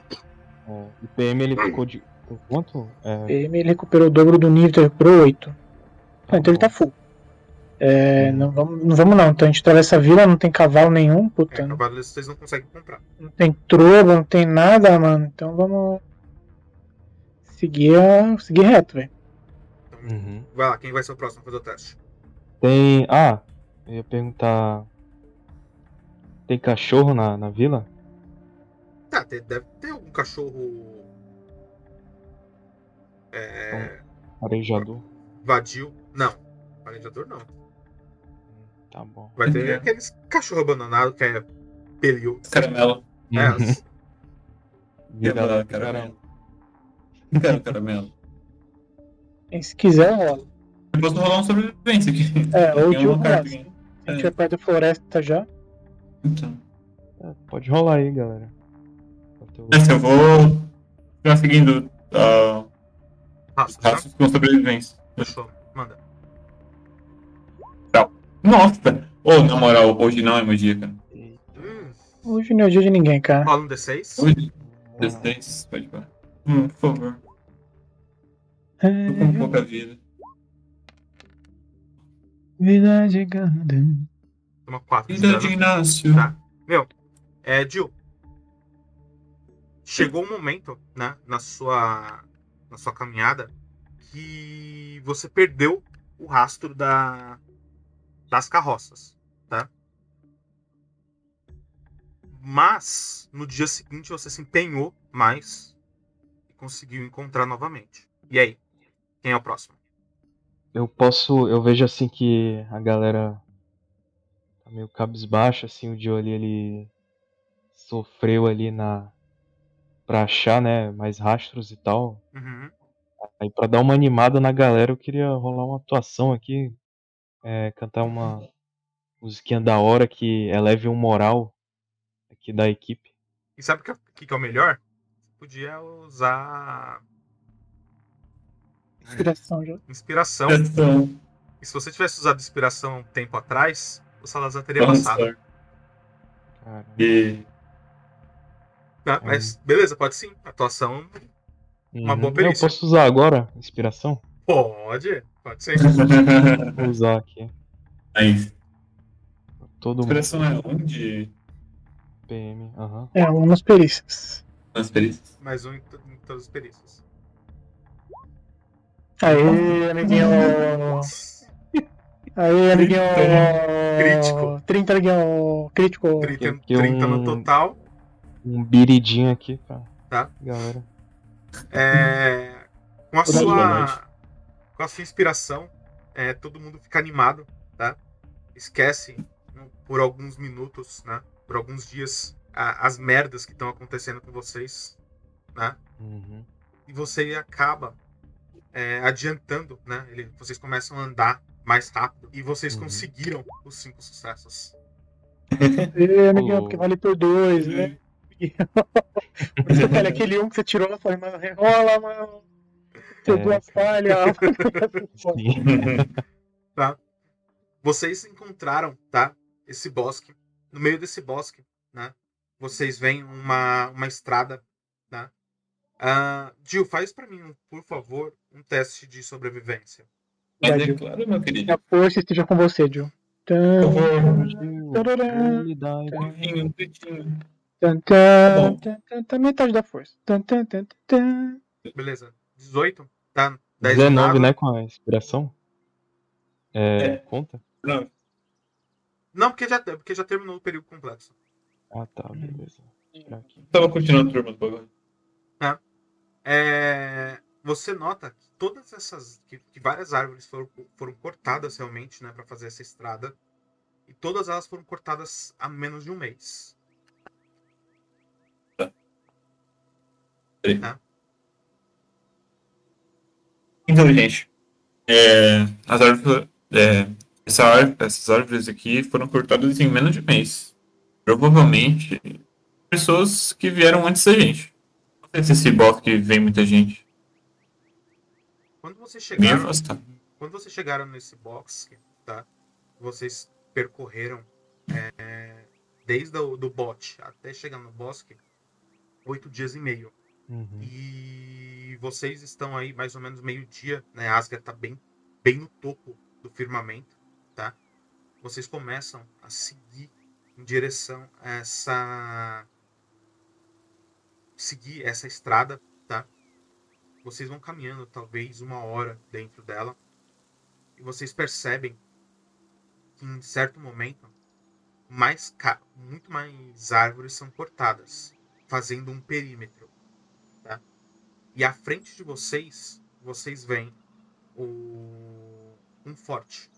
É, o PM ele ficou de. por Quanto? É, PM ele recuperou o dobro do nível, então ele recuperou 8. Ah, então ele tá full. É, não, vamos, não vamos não. Então a gente atravessa a vila, não tem cavalo nenhum, puta. É, não, cavalo vocês não conseguem comprar. não tem trovo, não tem nada, mano. Então vamos seguir, seguir reto, velho. Então, Uhum. vai lá, quem vai ser o próximo a fazer o teste? Tem. Ah, eu ia perguntar. Tem cachorro na, na vila? Tá, te- deve ter algum cachorro. É. Arejador? Vadio. Não. Planejador não. Tá bom. Vai ter Uhum. aqueles cachorro abandonado que é pelio. Caramelo. É, Vira Quero lá, caramelo. Quero caramelo. E se quiser, rola. Eu posso rolar um sobrevivência aqui. É, ou de uma um a gente vai perto da floresta já. Então. É, pode rolar aí, galera. Eu- Essa eu vou ficar seguindo uh, tá? rastros com sobrevivência. Fechou. Manda. Nossa! Ô, na moral, hoje não é meu dia, cara. Hoje não é o dia de ninguém, cara. rola um D6. Hoje, das 10, pode parar. Hum, por favor. Tô com pouca vida. Vida de gada. Toma 4 de Vida de Inácio. Tá. É, Jill. Chegou um momento, né, na sua, na sua caminhada, que você perdeu o rastro da, das carroças, tá? Mas, no dia seguinte, você se empenhou mais e conseguiu encontrar novamente. E aí? Quem é o próximo? Eu posso. Eu vejo assim que a galera tá meio cabisbaixo, assim, o Joe ali, ele sofreu ali na. pra achar, né, mais rastros e tal. Uhum. Aí pra dar uma animada na galera, eu queria rolar uma atuação aqui. É, cantar uma musiquinha da hora que eleve o moral aqui da equipe. E sabe o que, é- que que é o melhor? Podia usar Inspiração já. inspiração. Atenção. E se você tivesse usado inspiração um tempo atrás, o Salazar teria Vamos passado. E Tá, mas beleza, pode sim. Atuação Uma boa uhum. Eu perícia. posso usar agora inspiração? Pode, pode ser. Vou usar aqui. Aí, Todo mundo. inspiração é onde? PM. Aham. É, umas perícias. Nas perícias. Mais um em, em todas as perícias. Aê, amiguinho. Aê, amiguinho. Crítico. 30, amiguinho. Crítico. 30, que 30 no um- total. Um biridinho aqui pra Tá. galera. É, com, a sua, com a sua inspiração, é, todo mundo fica animado, tá? Esquece né, por alguns minutos, né? Por alguns dias, a- as merdas que estão acontecendo com vocês, né? Uhum. e você acaba é, adiantando, né? Ele, vocês começam a andar mais rápido e vocês Uhum. conseguiram os cinco sucessos. Ô. porque vale por dois, né? Você olha aquele um que você tirou, eu falei, mano, rerola, mano. Deu É. duas falhas. Sim. Vocês encontraram, tá? Esse bosque. No meio desse bosque, né? Vocês veem uma, uma estrada, tá? Ah, Gil, faz pra mim, por favor, um teste de sobrevivência. Mas é Gil. claro, meu Que querido. a força esteja com você, Gil. Um um Tá metade da força. Tan, tan, tan, tan, tan. Beleza. 18, tá? 10 19, dado. né? Com a inspiração. É, É. Conta? Não, Não, porque já, porque já terminou o período complexo. Ah, tá, beleza. Tava continuando a turma do bagulho. É, você nota que todas essas. Que, que várias árvores foram, foram cortadas realmente, né? Pra fazer essa estrada. E todas elas foram cortadas há menos de um mês. Então, gente, é, as árvores, é, essa ár- essas árvores aqui foram cortadas em menos de um mês. Provavelmente, pessoas que vieram antes da gente. Não sei se esse bosque vem muita gente. Quando vocês chegaram. Quando vocês chegaram nesse bosque, tá? Vocês percorreram é, desde o do bote até chegar no bosque oito dias e meio. Uhum. E vocês estão aí mais ou menos meio-dia, né? Asgard tá bem, bem no topo do firmamento, tá? Vocês começam a seguir em direção a essa seguir essa estrada, tá? Vocês vão caminhando talvez uma hora dentro dela e vocês percebem que em certo momento mais ca- muito mais árvores são cortadas, fazendo um perímetro. E à frente de vocês, vocês veem o, um forte.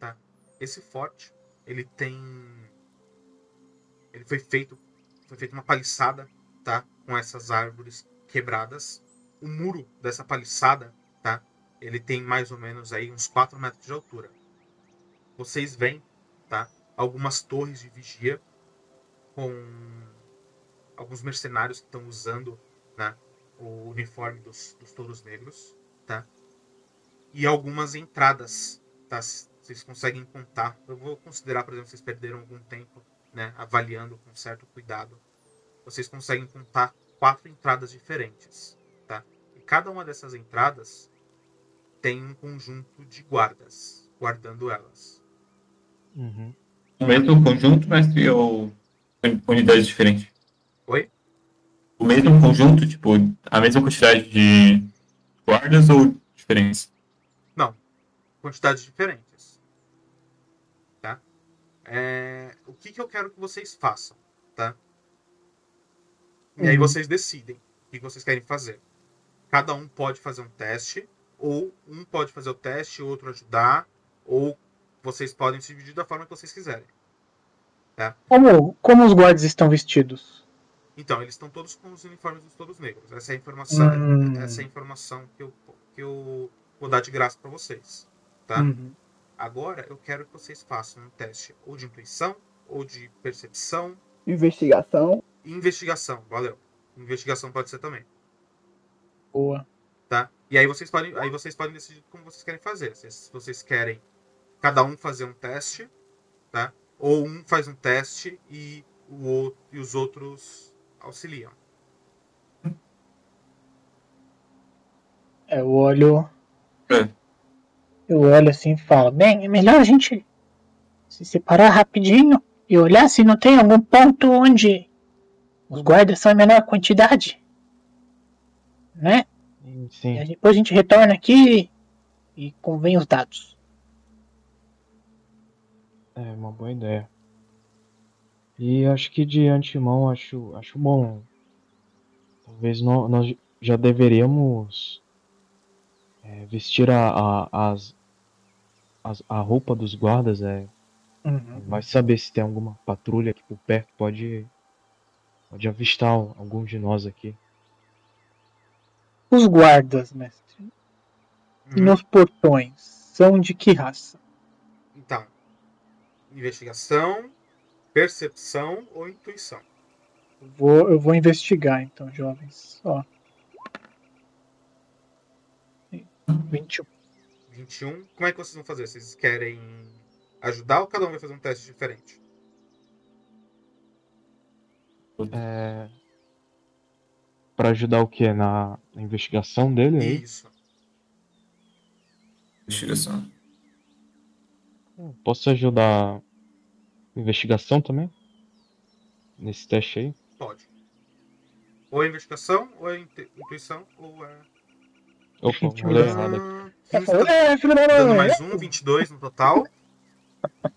Tá? Esse forte, ele tem. Ele foi feito. Foi feita uma paliçada, tá? Com essas árvores quebradas. O muro dessa paliçada, tá? Ele tem mais ou menos aí uns 4 metros de altura. Vocês veem, tá? Algumas torres de vigia com alguns mercenários que estão usando né, o uniforme dos, dos touros negros, tá? E algumas entradas, tá? Vocês conseguem contar. Eu vou considerar, por exemplo, vocês perderam algum tempo, né? Avaliando com certo cuidado. Vocês conseguem contar quatro entradas diferentes, tá? E cada uma dessas entradas tem um conjunto de guardas guardando elas. Uhum. O mesmo conjunto, mestre, ou unidades diferentes? Oi? O mesmo conjunto, tipo, a mesma quantidade de guardas ou diferentes? quantidades diferentes. Tá? É, o que, que eu quero que vocês façam, tá? E aí Uhum. vocês decidem o que vocês querem fazer. Cada um pode fazer um teste, ou um pode fazer o teste, outro ajudar, ou vocês podem se dividir da forma que vocês quiserem. Como, como os guardas estão vestidos? Então, eles estão todos com os uniformes dos todos negros. Essa é a informação, Hum. essa é a informação que eu, que eu vou dar de graça para vocês. Tá? Uhum. Agora eu quero que vocês façam um teste ou de intuição, ou de percepção Investigação. investigação. Valeu. Investigação pode ser também, Boa. tá? E aí vocês podem, aí vocês podem decidir como vocês querem fazer. Se se vocês querem cada um fazer um teste, tá? Ou um faz um teste e, o outro, e os outros auxiliam. É, eu olho. É. Eu olho assim e falo, bem, é melhor a gente se separar rapidinho e olhar se não tem algum ponto onde os guardas são em menor quantidade. Né? Sim, E Sim. aí depois a gente retorna aqui e convém os dados. É uma boa ideia. E acho que de antemão acho, acho bom. Talvez nó- nós já deveríamos é, vestir a, a, as, as- a roupa dos guardas. É, vai saber se tem alguma patrulha aqui por perto. Pode, pode avistar al- alguns de nós aqui. Os guardas, mestre, Uhum. nos portões, são de que raça? Então, investigação, percepção ou intuição. Eu vou, eu vou investigar então, jovens. Ó. 21. 21. Como é que vocês vão fazer? Vocês querem ajudar ou cada um vai fazer um teste diferente? É... Pra ajudar o quê? Na, na investigação dele? aí? Isso. Investigação. Posso ajudar investigação também? Nesse teste aí? Pode. Ou é investigação, ou é intuição, ou é. Opa, mas- errado aqui. 15 É, filho da dando mãe. mais um, 22 no total.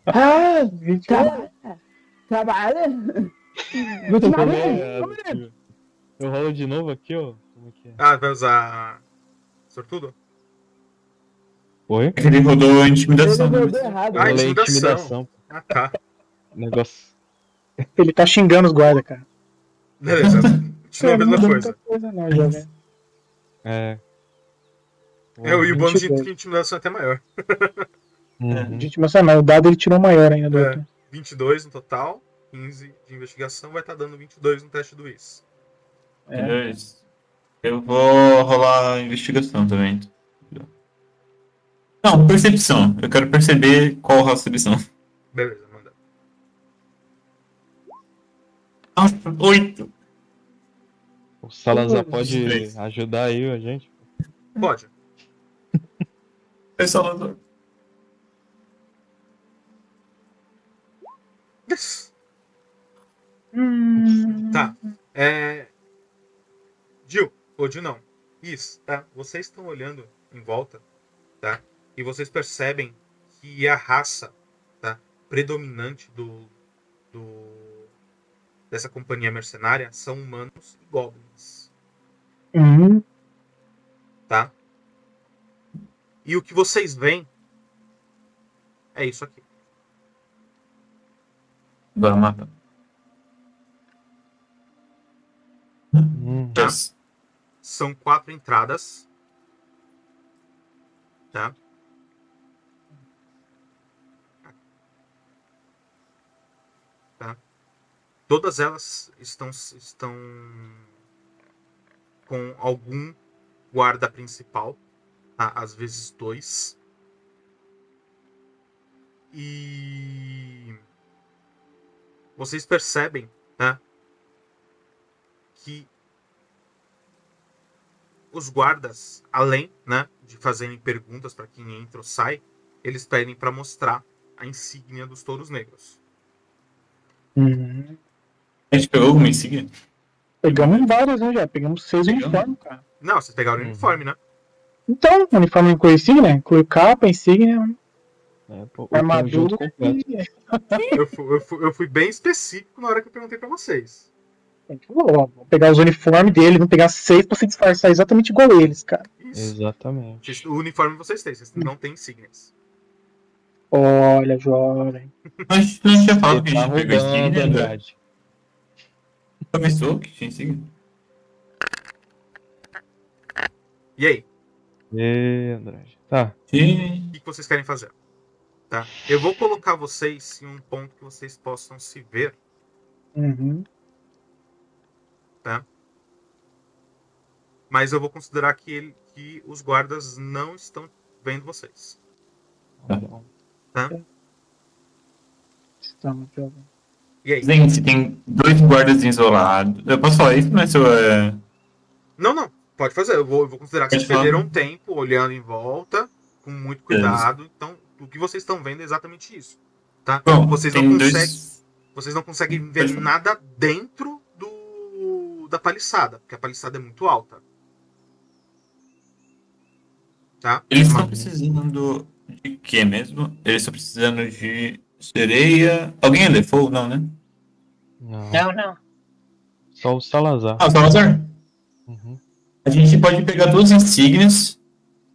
Ah, 21. tá. Trabalha. Vou Eu banho. errado. Eu rolo de novo aqui, ó. Como é que é? Ah, vai usar. Sortudo? Oi? É ele rodou a intimidação. Ele né? rodou errado. Eu Ah, rolei intimidação. intimidação. Ah, tá. Negócio. Ele tá xingando os guardas, cara. Beleza. Continua a não mesma muda coisa. muita coisa, não, jovem. É. É, e o bônus de 22. intimidação é até maior. Uhum. Gente, mas não, o dado ele tirou maior ainda do É. outro. 22 no total. 15 de investigação vai estar dando 22 no teste do IS. É. Beleza. Eu vou rolar a investigação também. Não, percepção. Eu quero perceber qual a percepção. Beleza, oito. O Salazar pode três. ajudar aí a gente? Pode. É. Yes. Hum. Tá. É. Gil, ou Gil não. Isso, tá? Vocês estão olhando em volta, tá? E vocês percebem que a raça, tá? Predominante do. do dessa companhia mercenária são humanos e goblins, Hum. tá? E o que vocês veem é isso aqui. Vai matar. Hum. Tá. São quatro entradas. Tá? Todas elas estão, estão com algum guarda principal, tá? às vezes dois. E vocês percebem, né, que os guardas, além né, de fazerem perguntas para quem entra ou sai, eles pedem para mostrar a insígnia dos touros negros. Hum. A gente pegou alguma insígnia? Pegamos vários, né, já. Pegamos seis Pegamos. uniformes, cara. Não, vocês pegaram o Uhum. uniforme, né? Então, uniforme inclui insígnia, inclui capa, insígnia, É, pô, armadura e... Eu fui, eu, fui, eu fui bem específico na hora que eu perguntei para vocês. Vou pegar os uniformes dele, vou pegar seis pra se disfarçar exatamente igual eles, cara. Isso. Exatamente. O uniforme vocês têm, vocês não têm insígnias. Olha, jovem. A gente não tinha falado que a tá gente pegou rodando, insígnia, André. Andrade. Começou que tinha insígnia. E aí, Ê, Andrade. Tá. Sim. o que que vocês querem fazer? Tá? Eu vou colocar vocês em um ponto que vocês possam se ver, Uhum. mas eu vou considerar que, ele, que os guardas não estão vendo vocês. Tá. Então, Estamos, jovem. E aí? Gente, tem dois guardas isolados. Eu posso falar isso, mas eu. É... Não, não. Pode fazer. Eu vou, eu vou considerar que Pode vocês falar. perderam tempo olhando em volta, com muito cuidado. Então, o que vocês estão vendo é exatamente isso. Tá? Bom, vocês, não conseguem, dois. vocês não conseguem Pode ver falar. nada dentro do da paliçada, porque a paliçada é muito alta. Tá? Eles estão Mas- precisando de quê mesmo? Eles estão precisando de sereia. Alguém é Lefou? Não, né? Não. Não, não. Só o Salazar. Ah, o Salazar. Uhum. A gente pode pegar duas insígnias.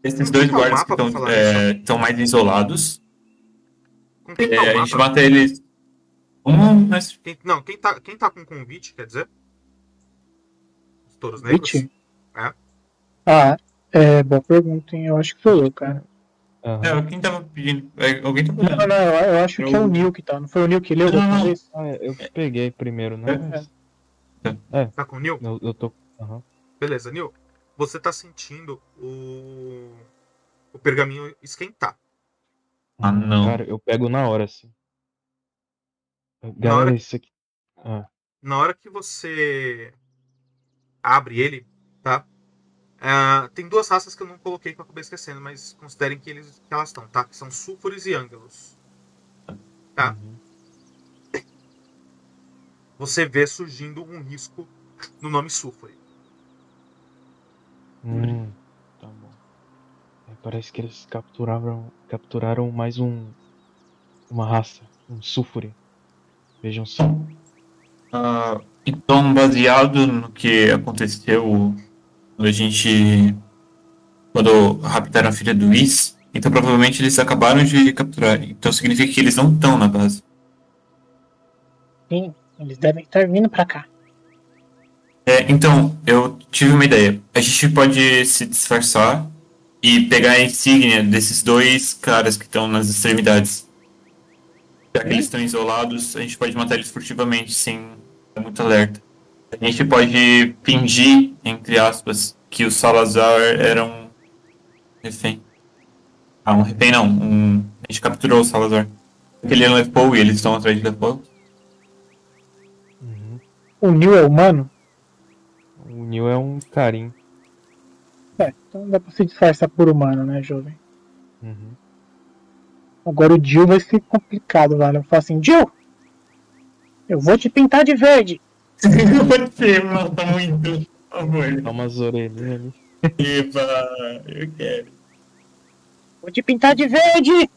Esses dois guardas que estão é, mais isolados. Com quem É, tá a gente mata eles. Um, mas. Quem- não, quem tá, quem tá com convite, quer dizer? Os touros negros? Convite? É. Ah, é, boa pergunta, hein? Eu acho que sou eu, cara. Aham. É, quem tava pedindo. é, alguém tá Não, pedindo. não, eu, eu acho que é o Nil que tá. Não foi o Nil que leu Não, não. Ah, eu peguei primeiro, né? É. Mas- É. Tá com o Nil? Eu, eu tô. Aham. Beleza, Nil. Você tá sentindo o. o pergaminho esquentar. Ah, não. Cara, eu pego na hora, assim. Na hora- isso aqui. Ah, Na hora que você abre ele, tá? Ah, tem duas raças que eu não coloquei que eu acabei esquecendo, mas considerem que, eles, que elas estão, tá? Que são Sulfures e Ângelos. Tá. uhum. Você vê surgindo um risco no nome Sulfure. Hum, tá bom. É, parece que eles capturaram, capturaram mais um. Uma raça, um sulfure. Vejam só. Ah, então, baseado no que aconteceu quando a gente. Quando raptaram a filha do Whis, então provavelmente eles acabaram de capturar. Então significa que eles não estão na base. Sim, eles devem estar vindo pra cá. É, então, eu tive uma ideia. A gente pode se disfarçar e pegar a insígnia desses dois caras que estão nas extremidades. Já que eles estão isolados, a gente pode matar eles furtivamente, sem muito alerta. A gente pode fingir, entre aspas, que o Salazar era um refém. Ah, um refém não. Um... A gente capturou o Salazar. Ele é um Lepo e eles estão atrás de Lepo. Uhum. O Neil é humano? O Neil é um carinho. É, então dá pra se disfarçar por humano, né, jovem? Uhum. Agora o Jill vai ser complicado, velho. Eu falo assim, Jill! Eu vou te pintar de verde! Você mata muito, por favor. Dá umas orelhinhas ali. Eba, eu quero. Vou te pintar de verde!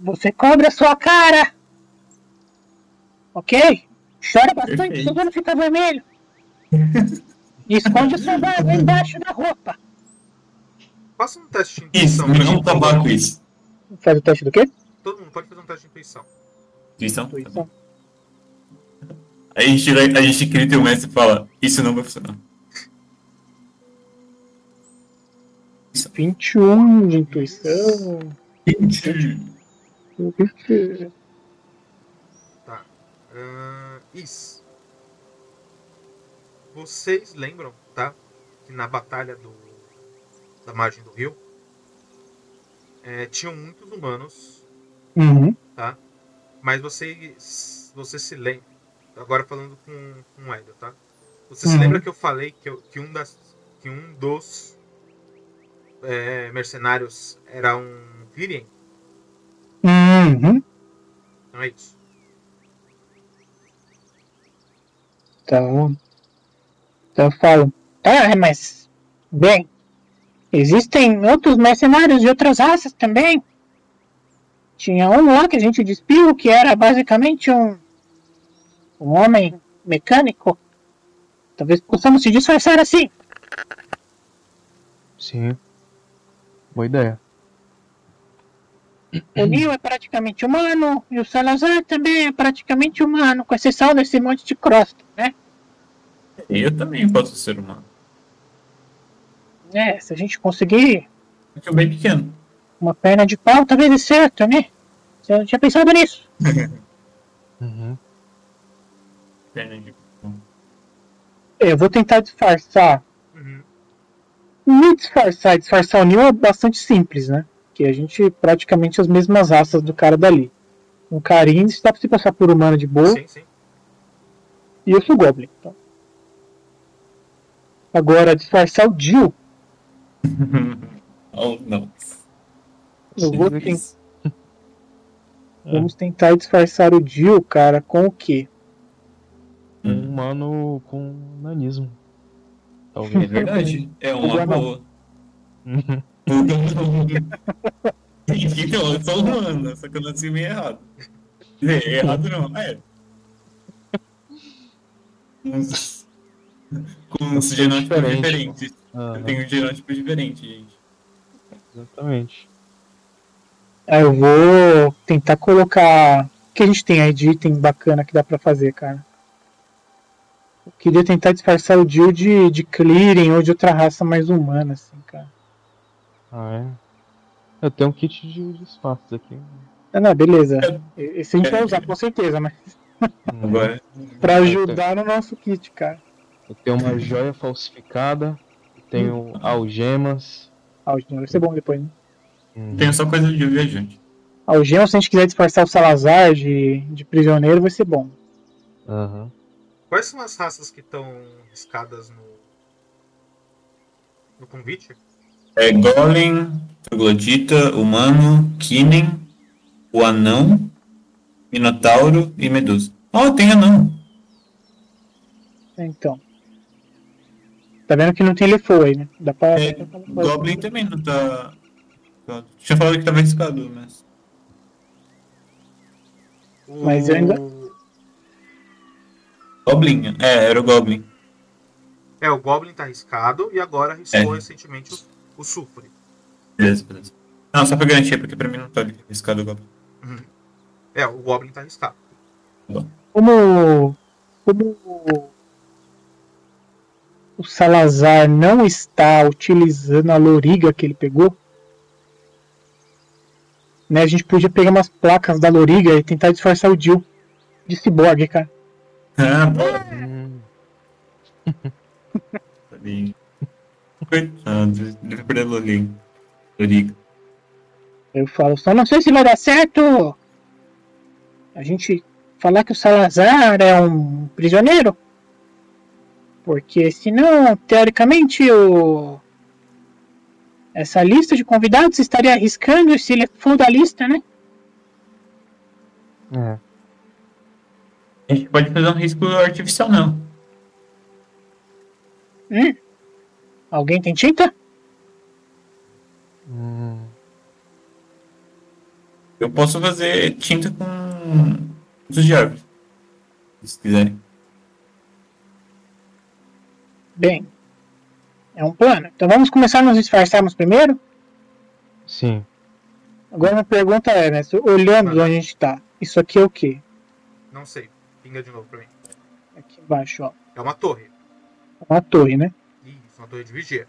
Você cobre a sua cara! Ok? Chora bastante Perfeito. só pra não ficar vermelho. E esconde a sua barba embaixo da roupa. Faça um teste de Isso, intuição. não tabaco isso. Faz o teste do quê? Todo mundo pode fazer um teste de intuição. Intuição? Intuição. A gente, a gente grita e o mestre fala, isso não vai funcionar. 21 de intuição. Tá. Ahn, Is. Vocês lembram, tá? Que na batalha do, da margem do rio é, tinham muitos humanos, Uhum. mas vocês, você se lembra. Agora falando com, com o Hélio, tá? Você se Uhum. lembra que eu falei que, eu- que um, das, que um dos é, mercenários era um Virien? Uhum. Então é isso. Então. Então eu falo. Ah, mas. Bem. Existem outros mercenários de outras raças também. Tinha um lá que a gente despiu que era basicamente um. Um homem mecânico. Talvez possamos se disfarçar assim. Sim. Boa ideia. O Neil é praticamente humano e o Salazar também é praticamente humano, com exceção desse monte de crosta, né? Eu também posso ser humano. É, se a gente conseguir eu bem pequeno. uma perna de pau, talvez dê certo, né? Você não tinha pensado nisso? Uhum. Perna de- Eu vou tentar disfarçar. Uhum. Me disfarçar e disfarçar o Neil é bastante simples, né? Que a gente praticamente as mesmas raças do cara dali. Um carinho, dá pra se passar por humano de boa. Sim, sim. E eu sou Goblin. Então. Agora, disfarçar o Jill. oh, não. Eu vou tentar. Vamos tentar disfarçar o Jill, cara, com o quê? Um Hum. humano com nanismo. É Talvez. verdade. É uma boa. Uhum. Então, eu sou humano, só que eu nasci meio errado. É, errado não, é. Uns- Com uns genótipos Diferente. diferentes. Eu tenho um genótipo diferente, gente. Exatamente. Ah, eu vou tentar colocar. O que a gente tem aí de item bacana que dá pra fazer, cara? Eu queria tentar disfarçar o Jill de, de Clearing ou de outra raça mais humana, assim, cara. Ah, é? Eu tenho um kit de disfarces aqui. Ah, não, beleza. Esse a gente vai usar, com certeza, mas Agora. Pra ajudar no nosso kit, cara. Eu tenho uma joia falsificada, tenho algemas. Algema vai ser bom depois, né? Uhum. Tenho só coisa de viajante. Algema, se a gente quiser disfarçar o Salazar de, de prisioneiro, vai ser bom. Aham. Quais são as raças que estão riscadas no. no convite? É Golem, Troglodita, Humano, Kinen, o Anão, Minotauro e Medusa. Oh, tem Anão. Então. Tá vendo que não tem Lefou aí, né? Dá pra. É. Goblin também não tá. Tinha falado que tava arriscado, mas. Mas eu ainda- Goblin? É, era o Goblin. É, o Goblin tá arriscado e agora arriscou É. recentemente o, o Sulfure. Beleza, beleza. Não, só pra garantir, porque pra mim não tá arriscado o Goblin. É, o Goblin tá arriscado. Como. Como. O Salazar não está utilizando a loriga que ele pegou. Né, a gente podia pegar umas placas da loriga e tentar disfarçar o Jill de ciborgue, cara. Ah, Tá bem. Coitado, deve perder Loriga. Loriga. Eu falo, só não sei se vai dar certo. A gente falar que o Salazar é um prisioneiro. Porque senão, teoricamente, o... essa lista de convidados estaria arriscando se ele for da lista, né? é. A gente pode fazer um risco artificial, não. Hum? Alguém tem tinta? Hum, Eu posso fazer tinta com os de árvore. Se quiserem. Bem, é um plano. Então vamos começar a nos disfarçarmos primeiro? sim. Agora minha pergunta é, né? Olhando de onde a gente tá, isso aqui é o quê? Não sei. Pinga de novo pra mim. Aqui embaixo, ó. É uma torre. Uma torre, né? Isso, uma torre de vigia.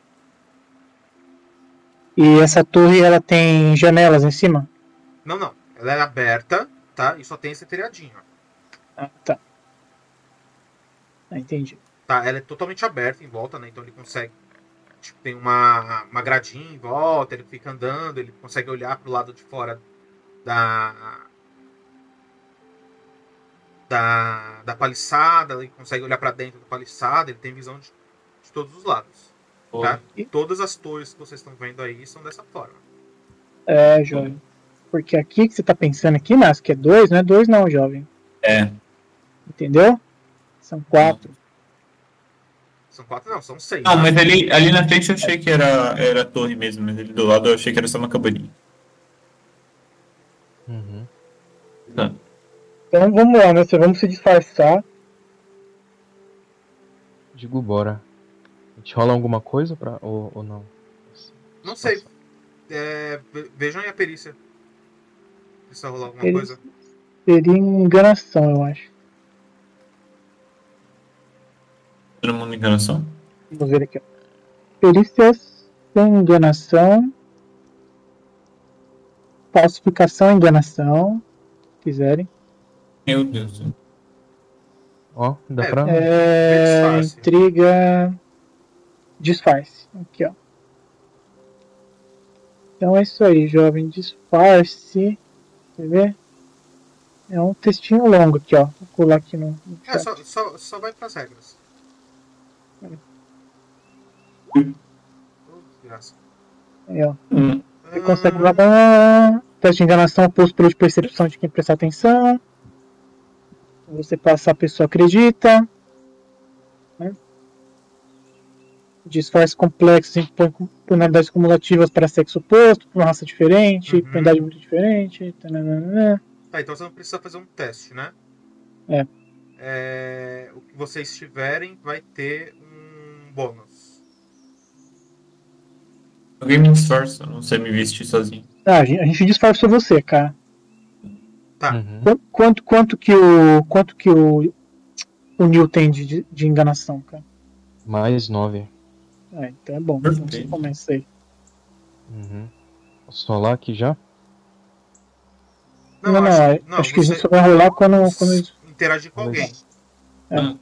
E essa torre, ela tem janelas em cima? Não, não. Ela é aberta, tá? E só tem esse telhadinho. Ah, tá. Ah, entendi. Tá? Ela é totalmente aberta em volta, né? Então ele consegue. Tipo, tem uma, uma gradinha em volta, ele fica andando, ele consegue olhar pro lado de fora da. Da, da paliçada, ele consegue olhar pra dentro da paliçada, ele tem visão de, de todos os lados. Tá? E todas as torres que vocês estão vendo aí são dessa forma. É, jovem. Porque aqui que você tá pensando aqui, mas que é dois, não é dois não, jovem. É. Entendeu? São quatro. São quatro, não, são seis. Não, mas ali, ali na frente eu achei que era, era a torre mesmo, mas ali do lado eu achei que era só uma cabaninha. Uhum. Tá. Então vamos lá, né? Vamos se disfarçar. Digo, bora. A gente rola alguma coisa pra. ou, ou não? Não sei. É, ve- vejam aí a perícia. Precisa rolar alguma Perícia. coisa. Seria enganação, eu acho. Todo mundo enganação? Vamos ver aqui, ó. Perícias sem enganação. Falsificação e enganação. Se quiserem. Meu Deus. Ó, dá É, pra. É, Disfarce. intriga. Disfarce. Aqui, ó. Então é isso aí, jovem. Disfarce. Quer ver? É um textinho longo aqui, ó. Vou colar aqui no, no É, só, só, só vai pras regras. Oh, desgraça. Aí, ó. Hum. Você consegue. Teste de enganação oposto pelo de percepção de quem prestar atenção. Você passa, a pessoa acredita. Né? Disfarce complexos impõe penalidades cumulativas para sexo oposto, para uma raça diferente, Uhum. penalidade muito diferente. tananana. Tá, então você não precisa fazer um teste, né? É. É, o que vocês tiverem vai ter um bônus. Alguém me disfarça, não sei me vestir sozinho. Ah, a gente, a gente disfarçou você, cara. Tá. Uhum. Quanto, quanto, que o. Quanto que o. O Neil tem de, de, enganação, cara? Mais nove. Ah, então é bom. Então você Perfeito. começa aí. Uhum. Posso rolar aqui já? Não, não, acho- acho, que a você- gente só vai rolar quando. quando... Interagir com alguém. É. Tá.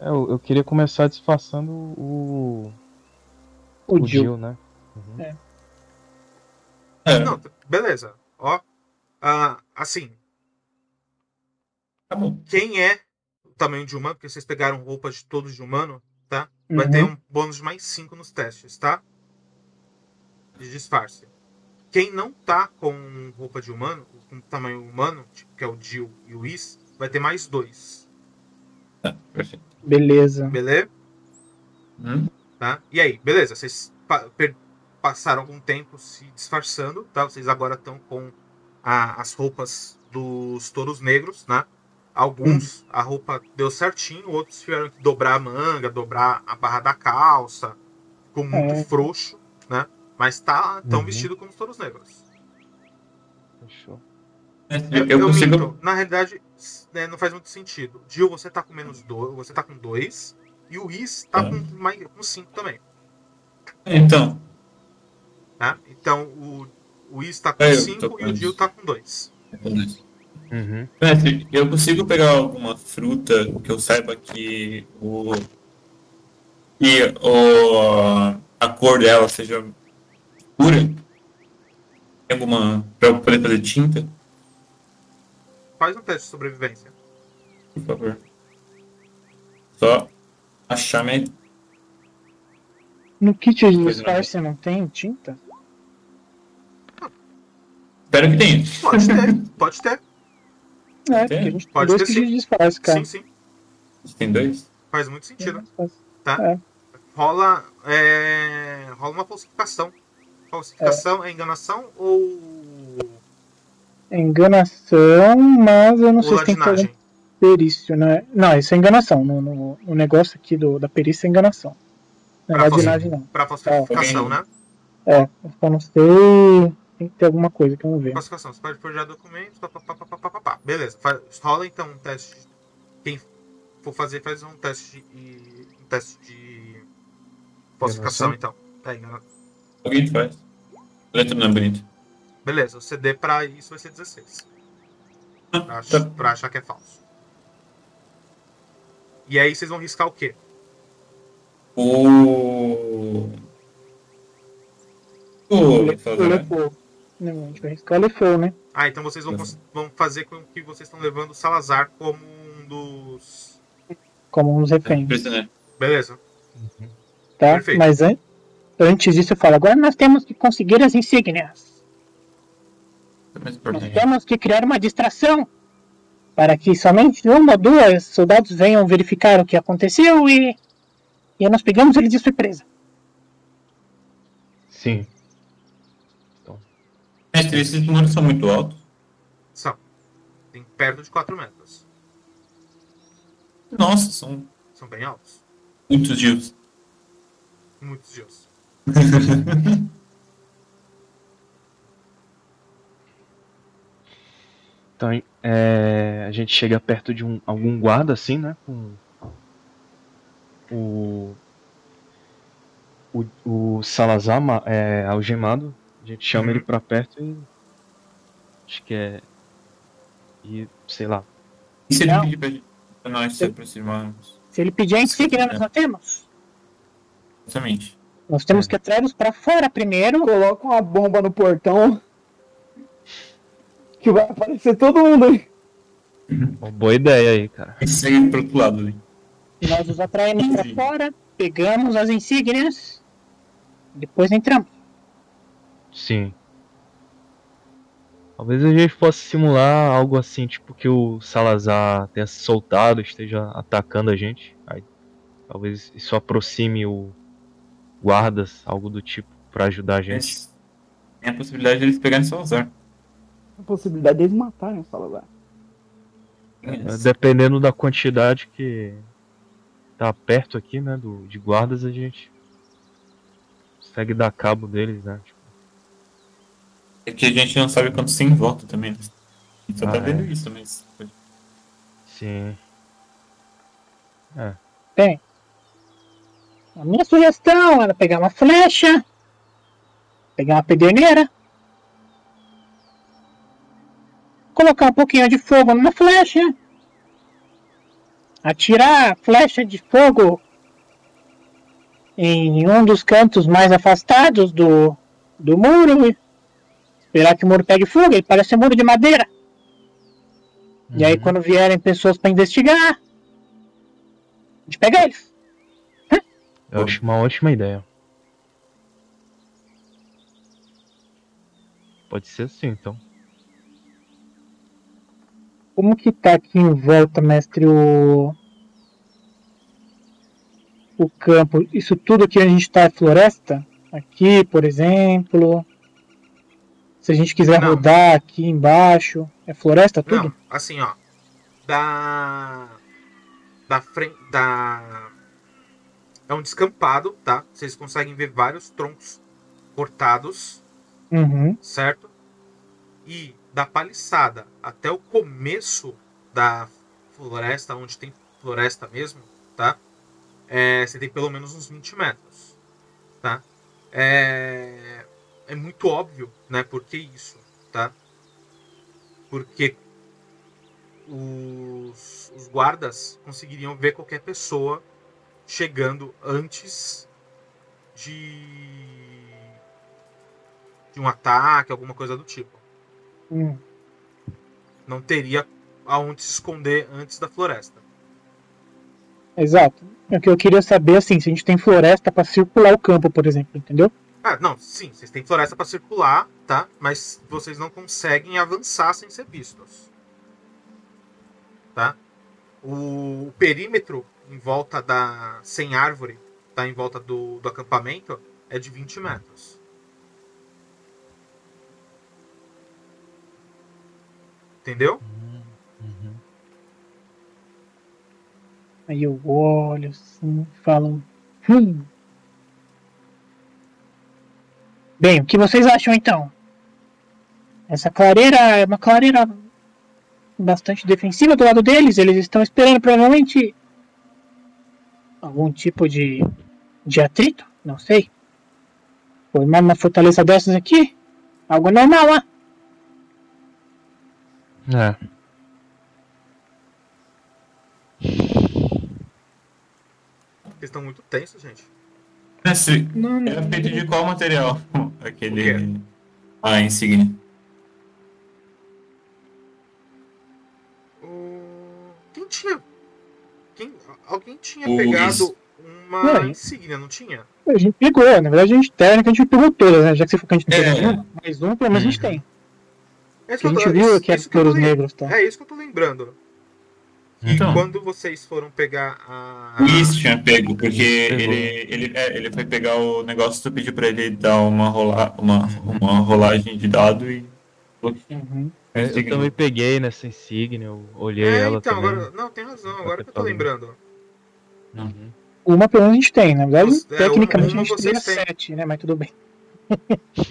É, eu, eu queria começar disfarçando o. O O Jill. Jill, né? Uhum. É. É, Não, beleza. Ó, ah, assim, tá bom. quem é o tamanho de humano, porque vocês pegaram roupas de todos de humano, tá? Vai Uhum. ter um bônus de mais 5 nos testes, tá? De disfarce. Quem não tá com roupa de humano, com tamanho humano, tipo, que é o Jill e o Is, vai ter mais 2. Tá, perfeito. Beleza. Beleza? Hum? Tá? E aí, beleza, vocês pa- passaram algum tempo se disfarçando, tá? Vocês agora estão com a- as roupas dos touros negros, né? Alguns a roupa deu certinho, outros tiveram que dobrar a manga, dobrar a barra da calça, ficou muito É. frouxo, né? Mas tá tão Uhum. vestido como os touros negros. Fechou. É, Eu, Eu, eu consigo. minto. Na realidade, né, não faz muito sentido. Jill, você tá com menos dois, você tá com dois, e o Is tá Tá. com mais com cinco também. Então, Tá? Então o, o Is tá com É, eu tô 5 com e o. Jill tá com 2. Uhum. Mestre, eu consigo pegar alguma fruta que eu saiba que o. que o, a cor dela seja pura? Tem alguma. pra eu poder fazer tinta? Faz um teste de sobrevivência. Por favor. Só achar minha. No kit de disfarce não tem tinta? Espero que tenha. Pode ter, pode ter. É, Tem? porque a gente tem Pode dois ter de cara. Sim, sim. Tem dois? Faz muito sentido. É. Rola, é, rola uma falsificação. Falsificação é, enganação ou, É enganação, mas eu não ou sei se tem que perício, né? Não, isso é enganação. No, no, no negócio aqui do, da perícia é enganação. Não é Pra ladinagem, não. Pra falsificação, Alguém- né? É, eu só não sei. Tem que ter alguma coisa que vamos ver. Falsificação. Você pode forjar documentos. Pá, pá, pá, pá, pá, pá, pá. Beleza. Faz, rola então um teste. Quem for fazer, faz um teste de. Um teste de. Falsificação, então. É, engana- Alguém faz. Letra não é bonita. Beleza, o CD pra isso vai ser 16. Ah, Pra, ach- tá. pra achar que é falso. E aí vocês vão riscar o quê? O. O. O Lefou. Não, a gente vai riscar né? Ah, então vocês vão, Uhum. vão fazer com que vocês estão levando o Salazar como um dos. Como uns reféns. Prisioneiro. Beleza. Tá? Perfeito. Mas an- antes disso eu falo, agora nós temos que conseguir as insígnias. É mais Nós importante. temos que criar uma distração para que somente uma ou duas soldados venham verificar o que aconteceu e, e nós pegamos ele de surpresa. Sim. Mestre, esses números são muito altos. São. Tem perto de 4 metros. Nossa, são São bem altos. muitos dias. Muitos dias. Então, é, a gente chega perto de um, algum guarda, assim, né? Com o, o, o Salazar é, algemado. A gente chama Uhum. ele pra perto e. Acho que é. E sei lá. E se ele Não. pedir pra, gente- pra nós se aproximarmos? Se ele pedir a insígnia, nós não temos. Exatamente. Nós temos que atraí-los para fora primeiro. Coloca uma bomba no portão. Que vai aparecer todo mundo aí. Uma boa ideia aí, cara. E segue pro outro lado ali. Nós os atraímos para Sim. fora, pegamos as insígnias, depois entramos. Sim. Talvez a gente possa simular algo assim, tipo que o Salazar tenha se soltado, esteja atacando a gente. Aí, talvez isso aproxime o guardas, algo do tipo, pra ajudar a gente. Tem a possibilidade de eles pegarem Salazar. A possibilidade deles matarem o Salazar. É, Dependendo da quantidade que tá perto aqui, né, do, de guardas, a gente consegue dar cabo deles, né? Tipo, É que a gente não sabe quantos tem em volta também. né? A gente só tá Ah, vendo é. isso, mas. sim. Bem, a minha sugestão era pegar uma flecha, pegar uma pederneira, colocar um pouquinho de fogo numa flecha, atirar flecha de fogo em um dos cantos mais afastados do, do muro. Esperar que o muro pegue fogo, ele parece ser muro de madeira. E aí, Uhum. quando vierem pessoas pra investigar, a gente pega eles. Eu acho uma ótima ideia. Pode ser assim, então. Como que tá aqui em volta, mestre, o. O campo? Isso tudo aqui a gente tá é floresta? Aqui, por exemplo. Se a gente quiser Não. rodar aqui embaixo, é floresta tudo? Não, assim, ó. Da. Da frente. Da. É um descampado, tá? Vocês conseguem ver vários troncos cortados, Uhum. certo? E da paliçada até o começo da floresta, onde tem floresta mesmo, tá? É, você tem pelo menos uns 20 metros, tá? É, é muito óbvio, né? Por que isso, tá? Porque os, os guardas conseguiriam ver qualquer pessoa chegando antes de de um ataque, alguma coisa do tipo. Hum. Não teria aonde se esconder antes da floresta. Exato. O que eu queria saber, assim, se a gente tem floresta pra circular o campo, por exemplo, entendeu? Ah, não, sim, vocês têm floresta para circular, tá? Mas vocês não conseguem avançar sem ser vistos. Tá? O, perímetro em volta da. sem árvore, tá? Em volta do, do acampamento, é de 20 metros. Entendeu? Uhum. Aí eu olho assim, falo. Hum. Bem, o que vocês acham então? Essa clareira é uma clareira bastante defensiva do lado deles. Eles estão esperando provavelmente algum tipo de, de atrito. Não sei. Formar uma fortaleza dessas aqui. Algo normal lá. É. Vocês estão muito tensos, gente. Mestre, Não, era feito de qual material? Aquele. A insígnia. O- Quem tinha. Quem... Alguém tinha O pegado uma Não, insígnia, não tinha? A gente pegou, na verdade a gente técnica a gente pegou todas, né? Já que você falou que a gente não É. pegou nenhuma, mais um, pelo menos a gente tem. É isso Que a gente tô- viu isso- que era isso que eu tô pelos lem- negros, tá? É isso que eu tô lembrando. E Então. quando vocês foram pegar a. O Is tinha pego, porque Pegou. ele, ele, é, ele foi pegar o negócio, tu pediu pra ele dar uma, rola, uma, uma rolagem de dado e. Uhum. É, eu também peguei nessa insígnia, eu olhei É, ela então, também. agora. Não, tem razão, agora que eu tô falando. lembrando. Uhum. Uma pelo menos a gente tem, na verdade, é, tecnicamente uma a gente teria têm. sete, né? Mas tudo bem.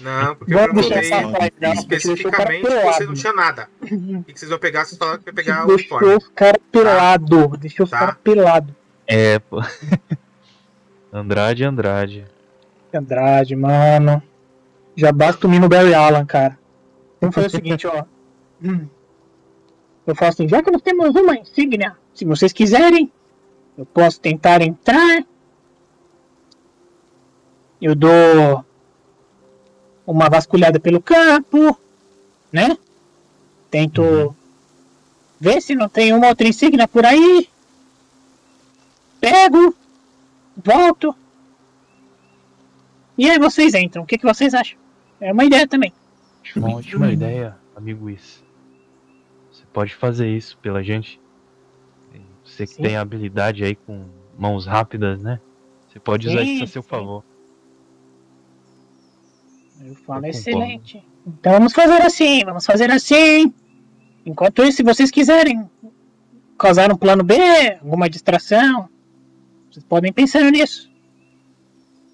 Não, porque eu Vamos perguntei deixar essa parte legal, porque deixou o cara especificamente que você não pelado. tinha nada. E que vocês vão pegar, vocês falaram que ia pegar o Deixou uniforme. os caras pelados. Deixou os Tá. caras pelados. É, pô. Andrade, Andrade. Andrade, mano. Já basta o mimo Barry Allen, cara. Vamos fazer o seguinte, ó. Hum. Eu falo assim, já que nós temos uma insígnia, se vocês quiserem, eu posso tentar entrar. Eu dou uma vasculhada pelo campo, né? Tento Uhum. ver se não tem uma outra insígnia por aí. Pego, volto. E aí vocês entram. O que, que vocês acham? É uma ideia também. Uma ótima ideia, amigo Is. Você pode fazer isso pela gente. Você que Sim. tem habilidade aí com mãos rápidas, né? Você pode usar isso a Sim, seu sim. favor. Eu falo, Eu excelente. Então vamos fazer assim, vamos fazer assim. Enquanto isso, se vocês quiserem causar um plano B, alguma distração, vocês podem pensar nisso.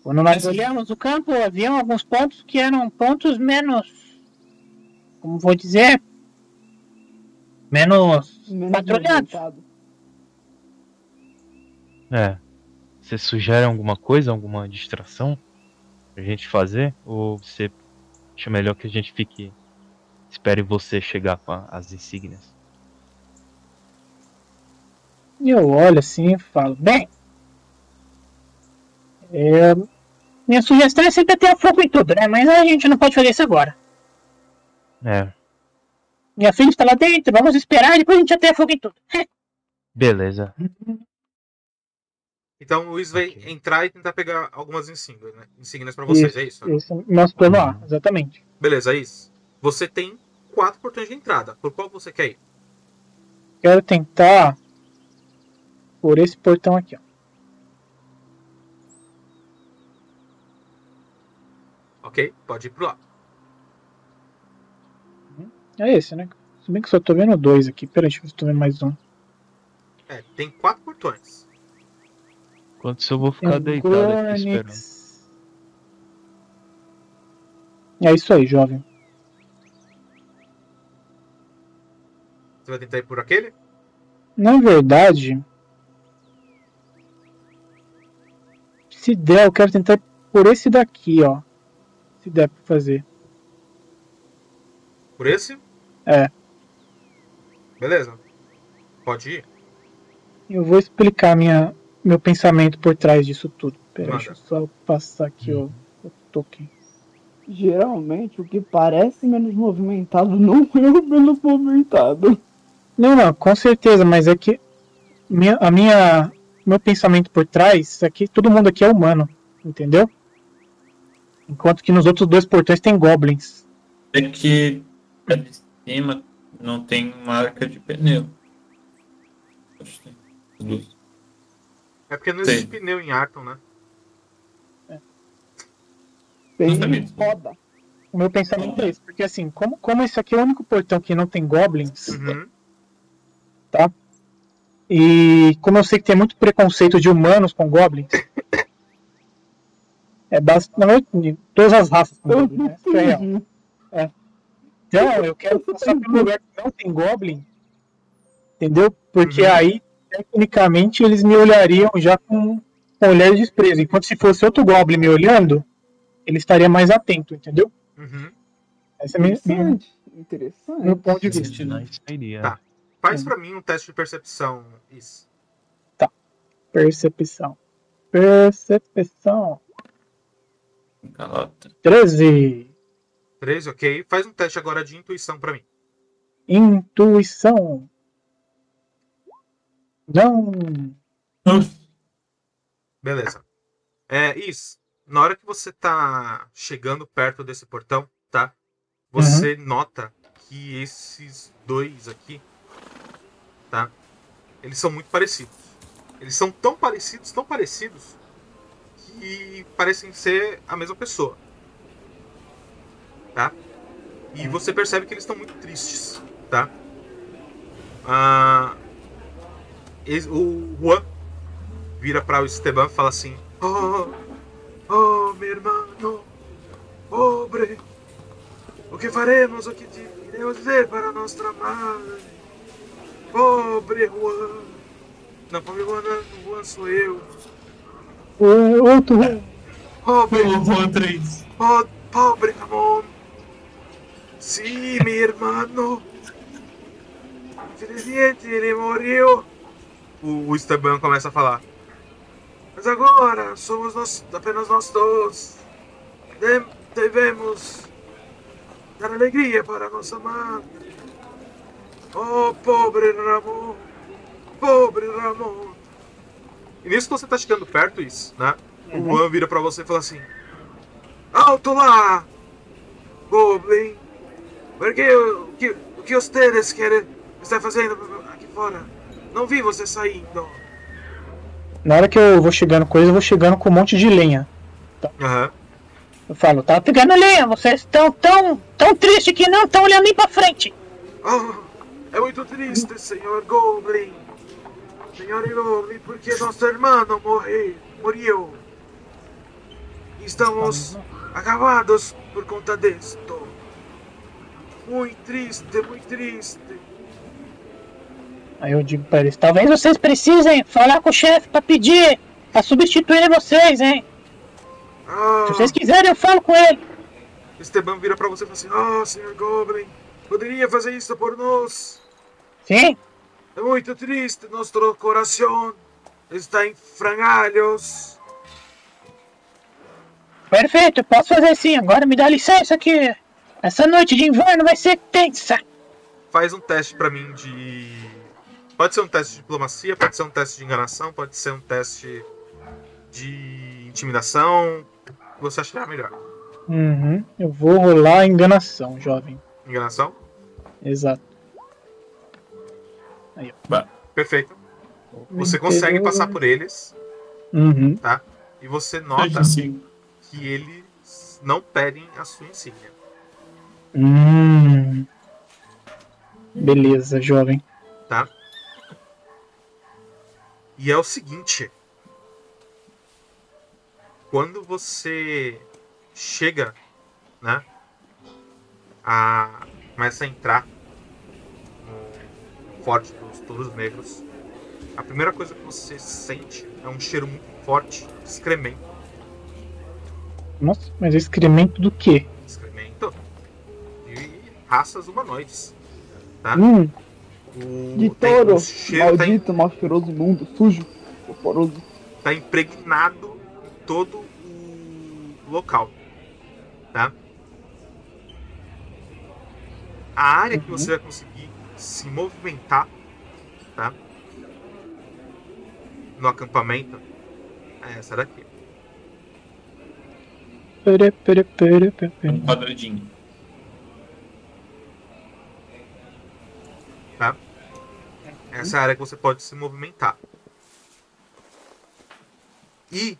Quando nós Mas- olhamos o campo, haviam alguns pontos que eram pontos menos. Como vou dizer? Menos Menos patrulhados. É. Você sugere alguma coisa, alguma distração pra gente fazer? Ou você acha melhor que a gente fique. Espere você chegar com a- as insígnias? E eu olho assim e falo, bem. é, minha sugestão é sempre ter fogo em tudo, né? Mas a gente não pode fazer isso agora. É, Minha filha está lá dentro, vamos esperar e depois a gente até fogo em tudo. beleza. Então o Luiz vai Ok. entrar e tentar pegar algumas insígnias, né? insígnias pra vocês, é isso? É o nosso plano A, exatamente. Beleza, é isso. Você tem quatro portões de entrada. Por qual você quer ir? Quero tentar por esse portão aqui, ó. Ok? Pode ir pro lado. É esse, né? Se bem que só tô vendo dois aqui. Peraí, deixa eu ver se tô vendo mais um. É, tem quatro portões. Enquanto isso eu vou ficar deitado aqui esperando. É isso aí, jovem. Você vai tentar ir por aquele? Na verdade, se der, eu quero tentar ir por esse daqui, ó. Se der pra fazer. Por esse? É. Beleza. Pode ir. Eu vou explicar minha, meu pensamento por trás disso tudo. Pera, deixa eu só passar aqui o, o token. Geralmente o que parece menos movimentado não é o menos movimentado. Não, não, com certeza, mas é que minha, a minha, meu pensamento por trás é que todo mundo aqui é humano, entendeu? Enquanto que nos outros dois portões tem goblins. É que ali em cima não tem marca de pneu. Acho que tem. É porque não existe Sim. pneu em Arton, né? Bem Justamente. foda. O meu pensamento é esse, porque assim, como, como esse aqui é o único portão que não tem goblins, Uhum. e como eu sei que tem muito preconceito de humanos com goblins, é verdade, todas as raças com goblins, né? É. Então, eu quero passar pelo lugar que não tem Goblin. Entendeu? Porque Uhum. aí, tecnicamente, eles me olhariam já com, com olhar de desprezo. Enquanto se fosse outro Goblin me olhando, ele estaria mais atento, entendeu? Uhum. Esse é meu, meu, Interessante. Interessante. meu ponto de vista. Nice idea. Tá. Faz pra mim um teste de percepção. Isso. Percepção. Percepção. Calota. 13. 13, ok. Faz um teste agora de intuição pra mim. Intuição. Não. Beleza. É, isso. Na hora que você tá chegando perto desse portão, tá? Você nota que esses dois aqui, tá? Eles são muito parecidos. Eles são tão parecidos, tão parecidos, que parecem ser a mesma pessoa. Tá? E você percebe que eles estão muito tristes, tá? Ah, o Juan vira para o Esteban e fala assim: Oh, oh, meu irmão, pobre, o que faremos, o que iremos dizer para nossa mãe? Pobre Juan. Não, pobre Juan, não, Juan sou eu. O outro. Pobre, Juan 3. po- pobre Ramon. Sim, meu irmão. Infelizmente ele morreu. O, o Esteban começa a falar. Mas agora somos nós, apenas nós dois. De- devemos dar alegria para nossa mãe. Oh, pobre Ramon. Pobre Ramon. E nisso que você tá chegando perto, isso, né? O Juan vira pra você e fala assim: Alto lá! Goblin! Porque o que, o que vocês querem estar fazendo aqui fora? Não vi você saindo. Na hora que eu vou chegando com eles, eu vou chegando com um monte de lenha. Aham. Eu falo, tá pegando lenha, vocês estão tão, tão tristes que não estão olhando nem pra frente. Oh, é muito triste, senhor Goblin. Senhor Goblin, porque nosso irmão morreu. Morreu. Estamos acabados por conta disto. Muito triste, muito triste. Aí eu digo pra eles, talvez vocês precisem falar com o chefe pra pedir pra substituir vocês, hein? Ah, Se vocês quiserem, eu falo com ele. Esteban vira pra você e fala assim: Oh, senhor Goblin, poderia fazer isso por nós? Sim? É muito triste, nosso coração está em frangalhos. Perfeito, posso fazer sim. Agora me dá licença que essa noite de inverno vai ser tensa. Faz um teste pra mim de. Pode ser um teste de diplomacia, pode ser um teste de enganação, pode ser um teste de intimidação. Você achar melhor? Uhum. Eu vou rolar enganação, jovem. Enganação? Exato. Perfeito. Você consegue passar por eles Uhum. e você nota que eles não pedem a sua insígnia. Hum. Beleza, jovem. E é o seguinte: quando você chega, né, a começa a entrar no forte dos touros negros, a primeira coisa que você sente é um cheiro muito forte de excremento, Nossa, mas excremento do quê? excremento de raças humanoides, tá? Hum. O, De touro, o cheiro tá, maldito, mal cheiroso, imundo, sujo, horroroso. tá impregnado em todo o local, tá? A área que você vai conseguir se movimentar, tá? No acampamento é essa daqui. Pere, pere, pere, pere. Um quadradinho. Essa é a área que você pode se movimentar. E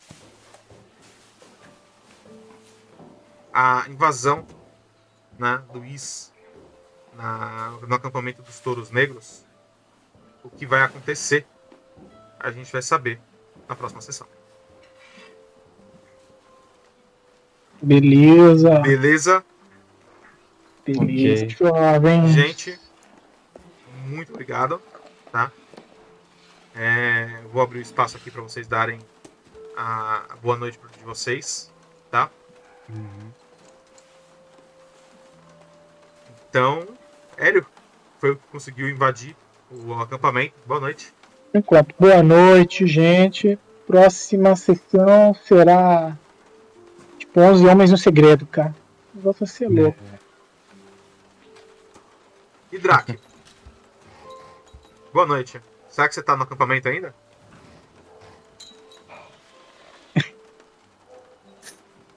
a invasão né, do Is na- no acampamento dos touros negros, o que vai acontecer, a gente vai saber na próxima sessão. Beleza. Beleza? Beleza, Ok. jovem. Gente, muito obrigado, tá? É, vou abrir o espaço aqui para vocês darem a a boa noite de vocês, tá? Então, Hélio, foi o que conseguiu invadir o acampamento. Boa noite. Enquanto. Boa noite, gente. Próxima sessão será tipo 11 homens no segredo, cara. O negócio vai ser louco. E Drake. Boa noite. Será que você tá no acampamento ainda?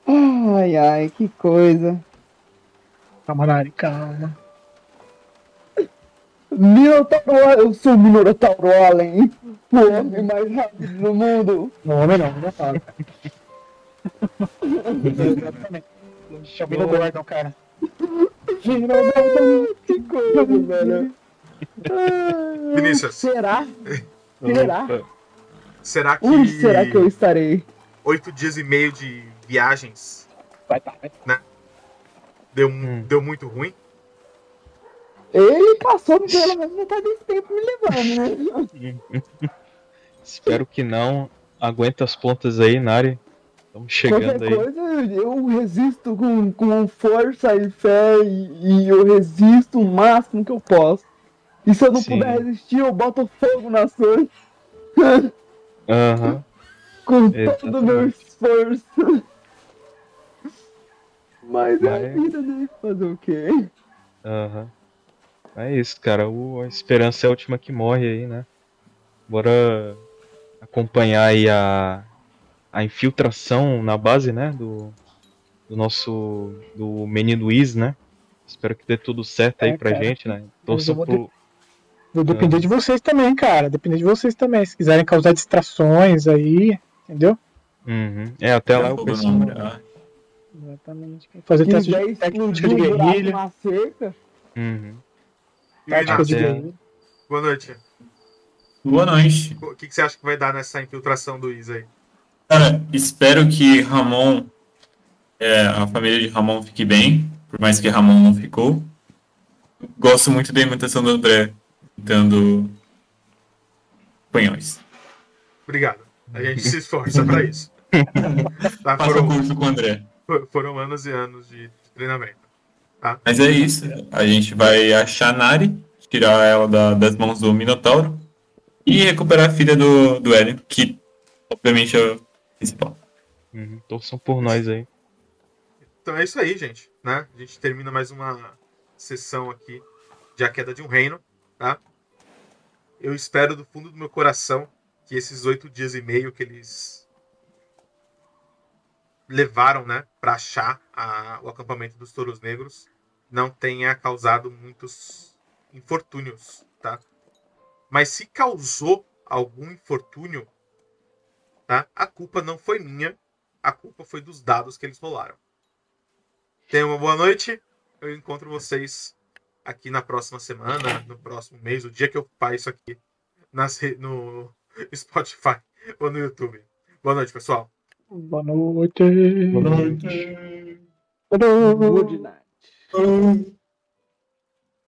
Ai, ai, que coisa. Calma, Nari, calma. Minotauro, eu sou o Minotauro Allen, o homem mais rápido do mundo. Não, homem não, fala. Exatamente. Chamei no Gordon, cara. Que coisa, velho. Vinícius. Será? Será? Será que Onde será que eu estarei? oito dias e meio de viagens Vai tá, vai tá. deu, Hum. deu muito ruim? Ele passou pelo menos metade desse tempo me levando, né? Espero que não. Aguenta as pontas aí, Nari. Estamos chegando Qualquer aí. coisa eu resisto com, com força e fé e, e eu resisto o máximo que eu posso. E se eu não Sim. puder resistir, eu boto fogo na sua Aham. com todo o meu Exatamente. esforço. Mas é a Mas- vida, né? Fazer o quê? Aham. É isso, cara. O, a esperança é a última que morre aí, né? Bora acompanhar aí a, a infiltração na base, né? Do, do nosso. Do menino Is, né? Espero que dê tudo certo aí É, pra cara. gente, né? vou pro. Vou depender de vocês também, cara. Depender de vocês também. Se quiserem causar distrações aí, entendeu? Uhum. É, até lá o Fogo pessoal. no ombro, ah. Exatamente. Fazer teste de técnica de um guerrilha. na cerca, Uhum. Tática de é. guerrilha. boa noite. Boa noite. O que, que você acha que vai dar nessa infiltração do Is aí? Cara, espero que Ramon, é, a família de Ramon fique bem, por mais que Ramon não ficou. Gosto muito da imitação do André, dando espanhóis. Obrigado. A gente se esforça pra isso. Tá, Faça foram, curso com o André. foram anos e anos de treinamento. Mas é isso. A gente vai achar Nari, tirar ela da- das mãos do Minotauro e recuperar a filha do, do Hélio, que obviamente é o principal. Uhum. Torçam por nós aí. Então é isso aí, gente. Né? A gente termina mais uma sessão aqui de A Queda de um Reino. Tá? Eu espero do fundo do meu coração que esses oito dias e meio que eles levaram né, para achar a- o acampamento dos touros negros não tenha causado muitos infortúnios. Tá? Mas se causou algum infortúnio, tá? a culpa não foi minha, a culpa foi dos dados que eles rolaram. Tenham uma boa noite. Eu encontro vocês aqui na próxima semana, no próximo mês, o dia que eu upar isso aqui nas no Spotify ou no YouTube. Boa noite, pessoal. Boa noite. Boa noite. Good night.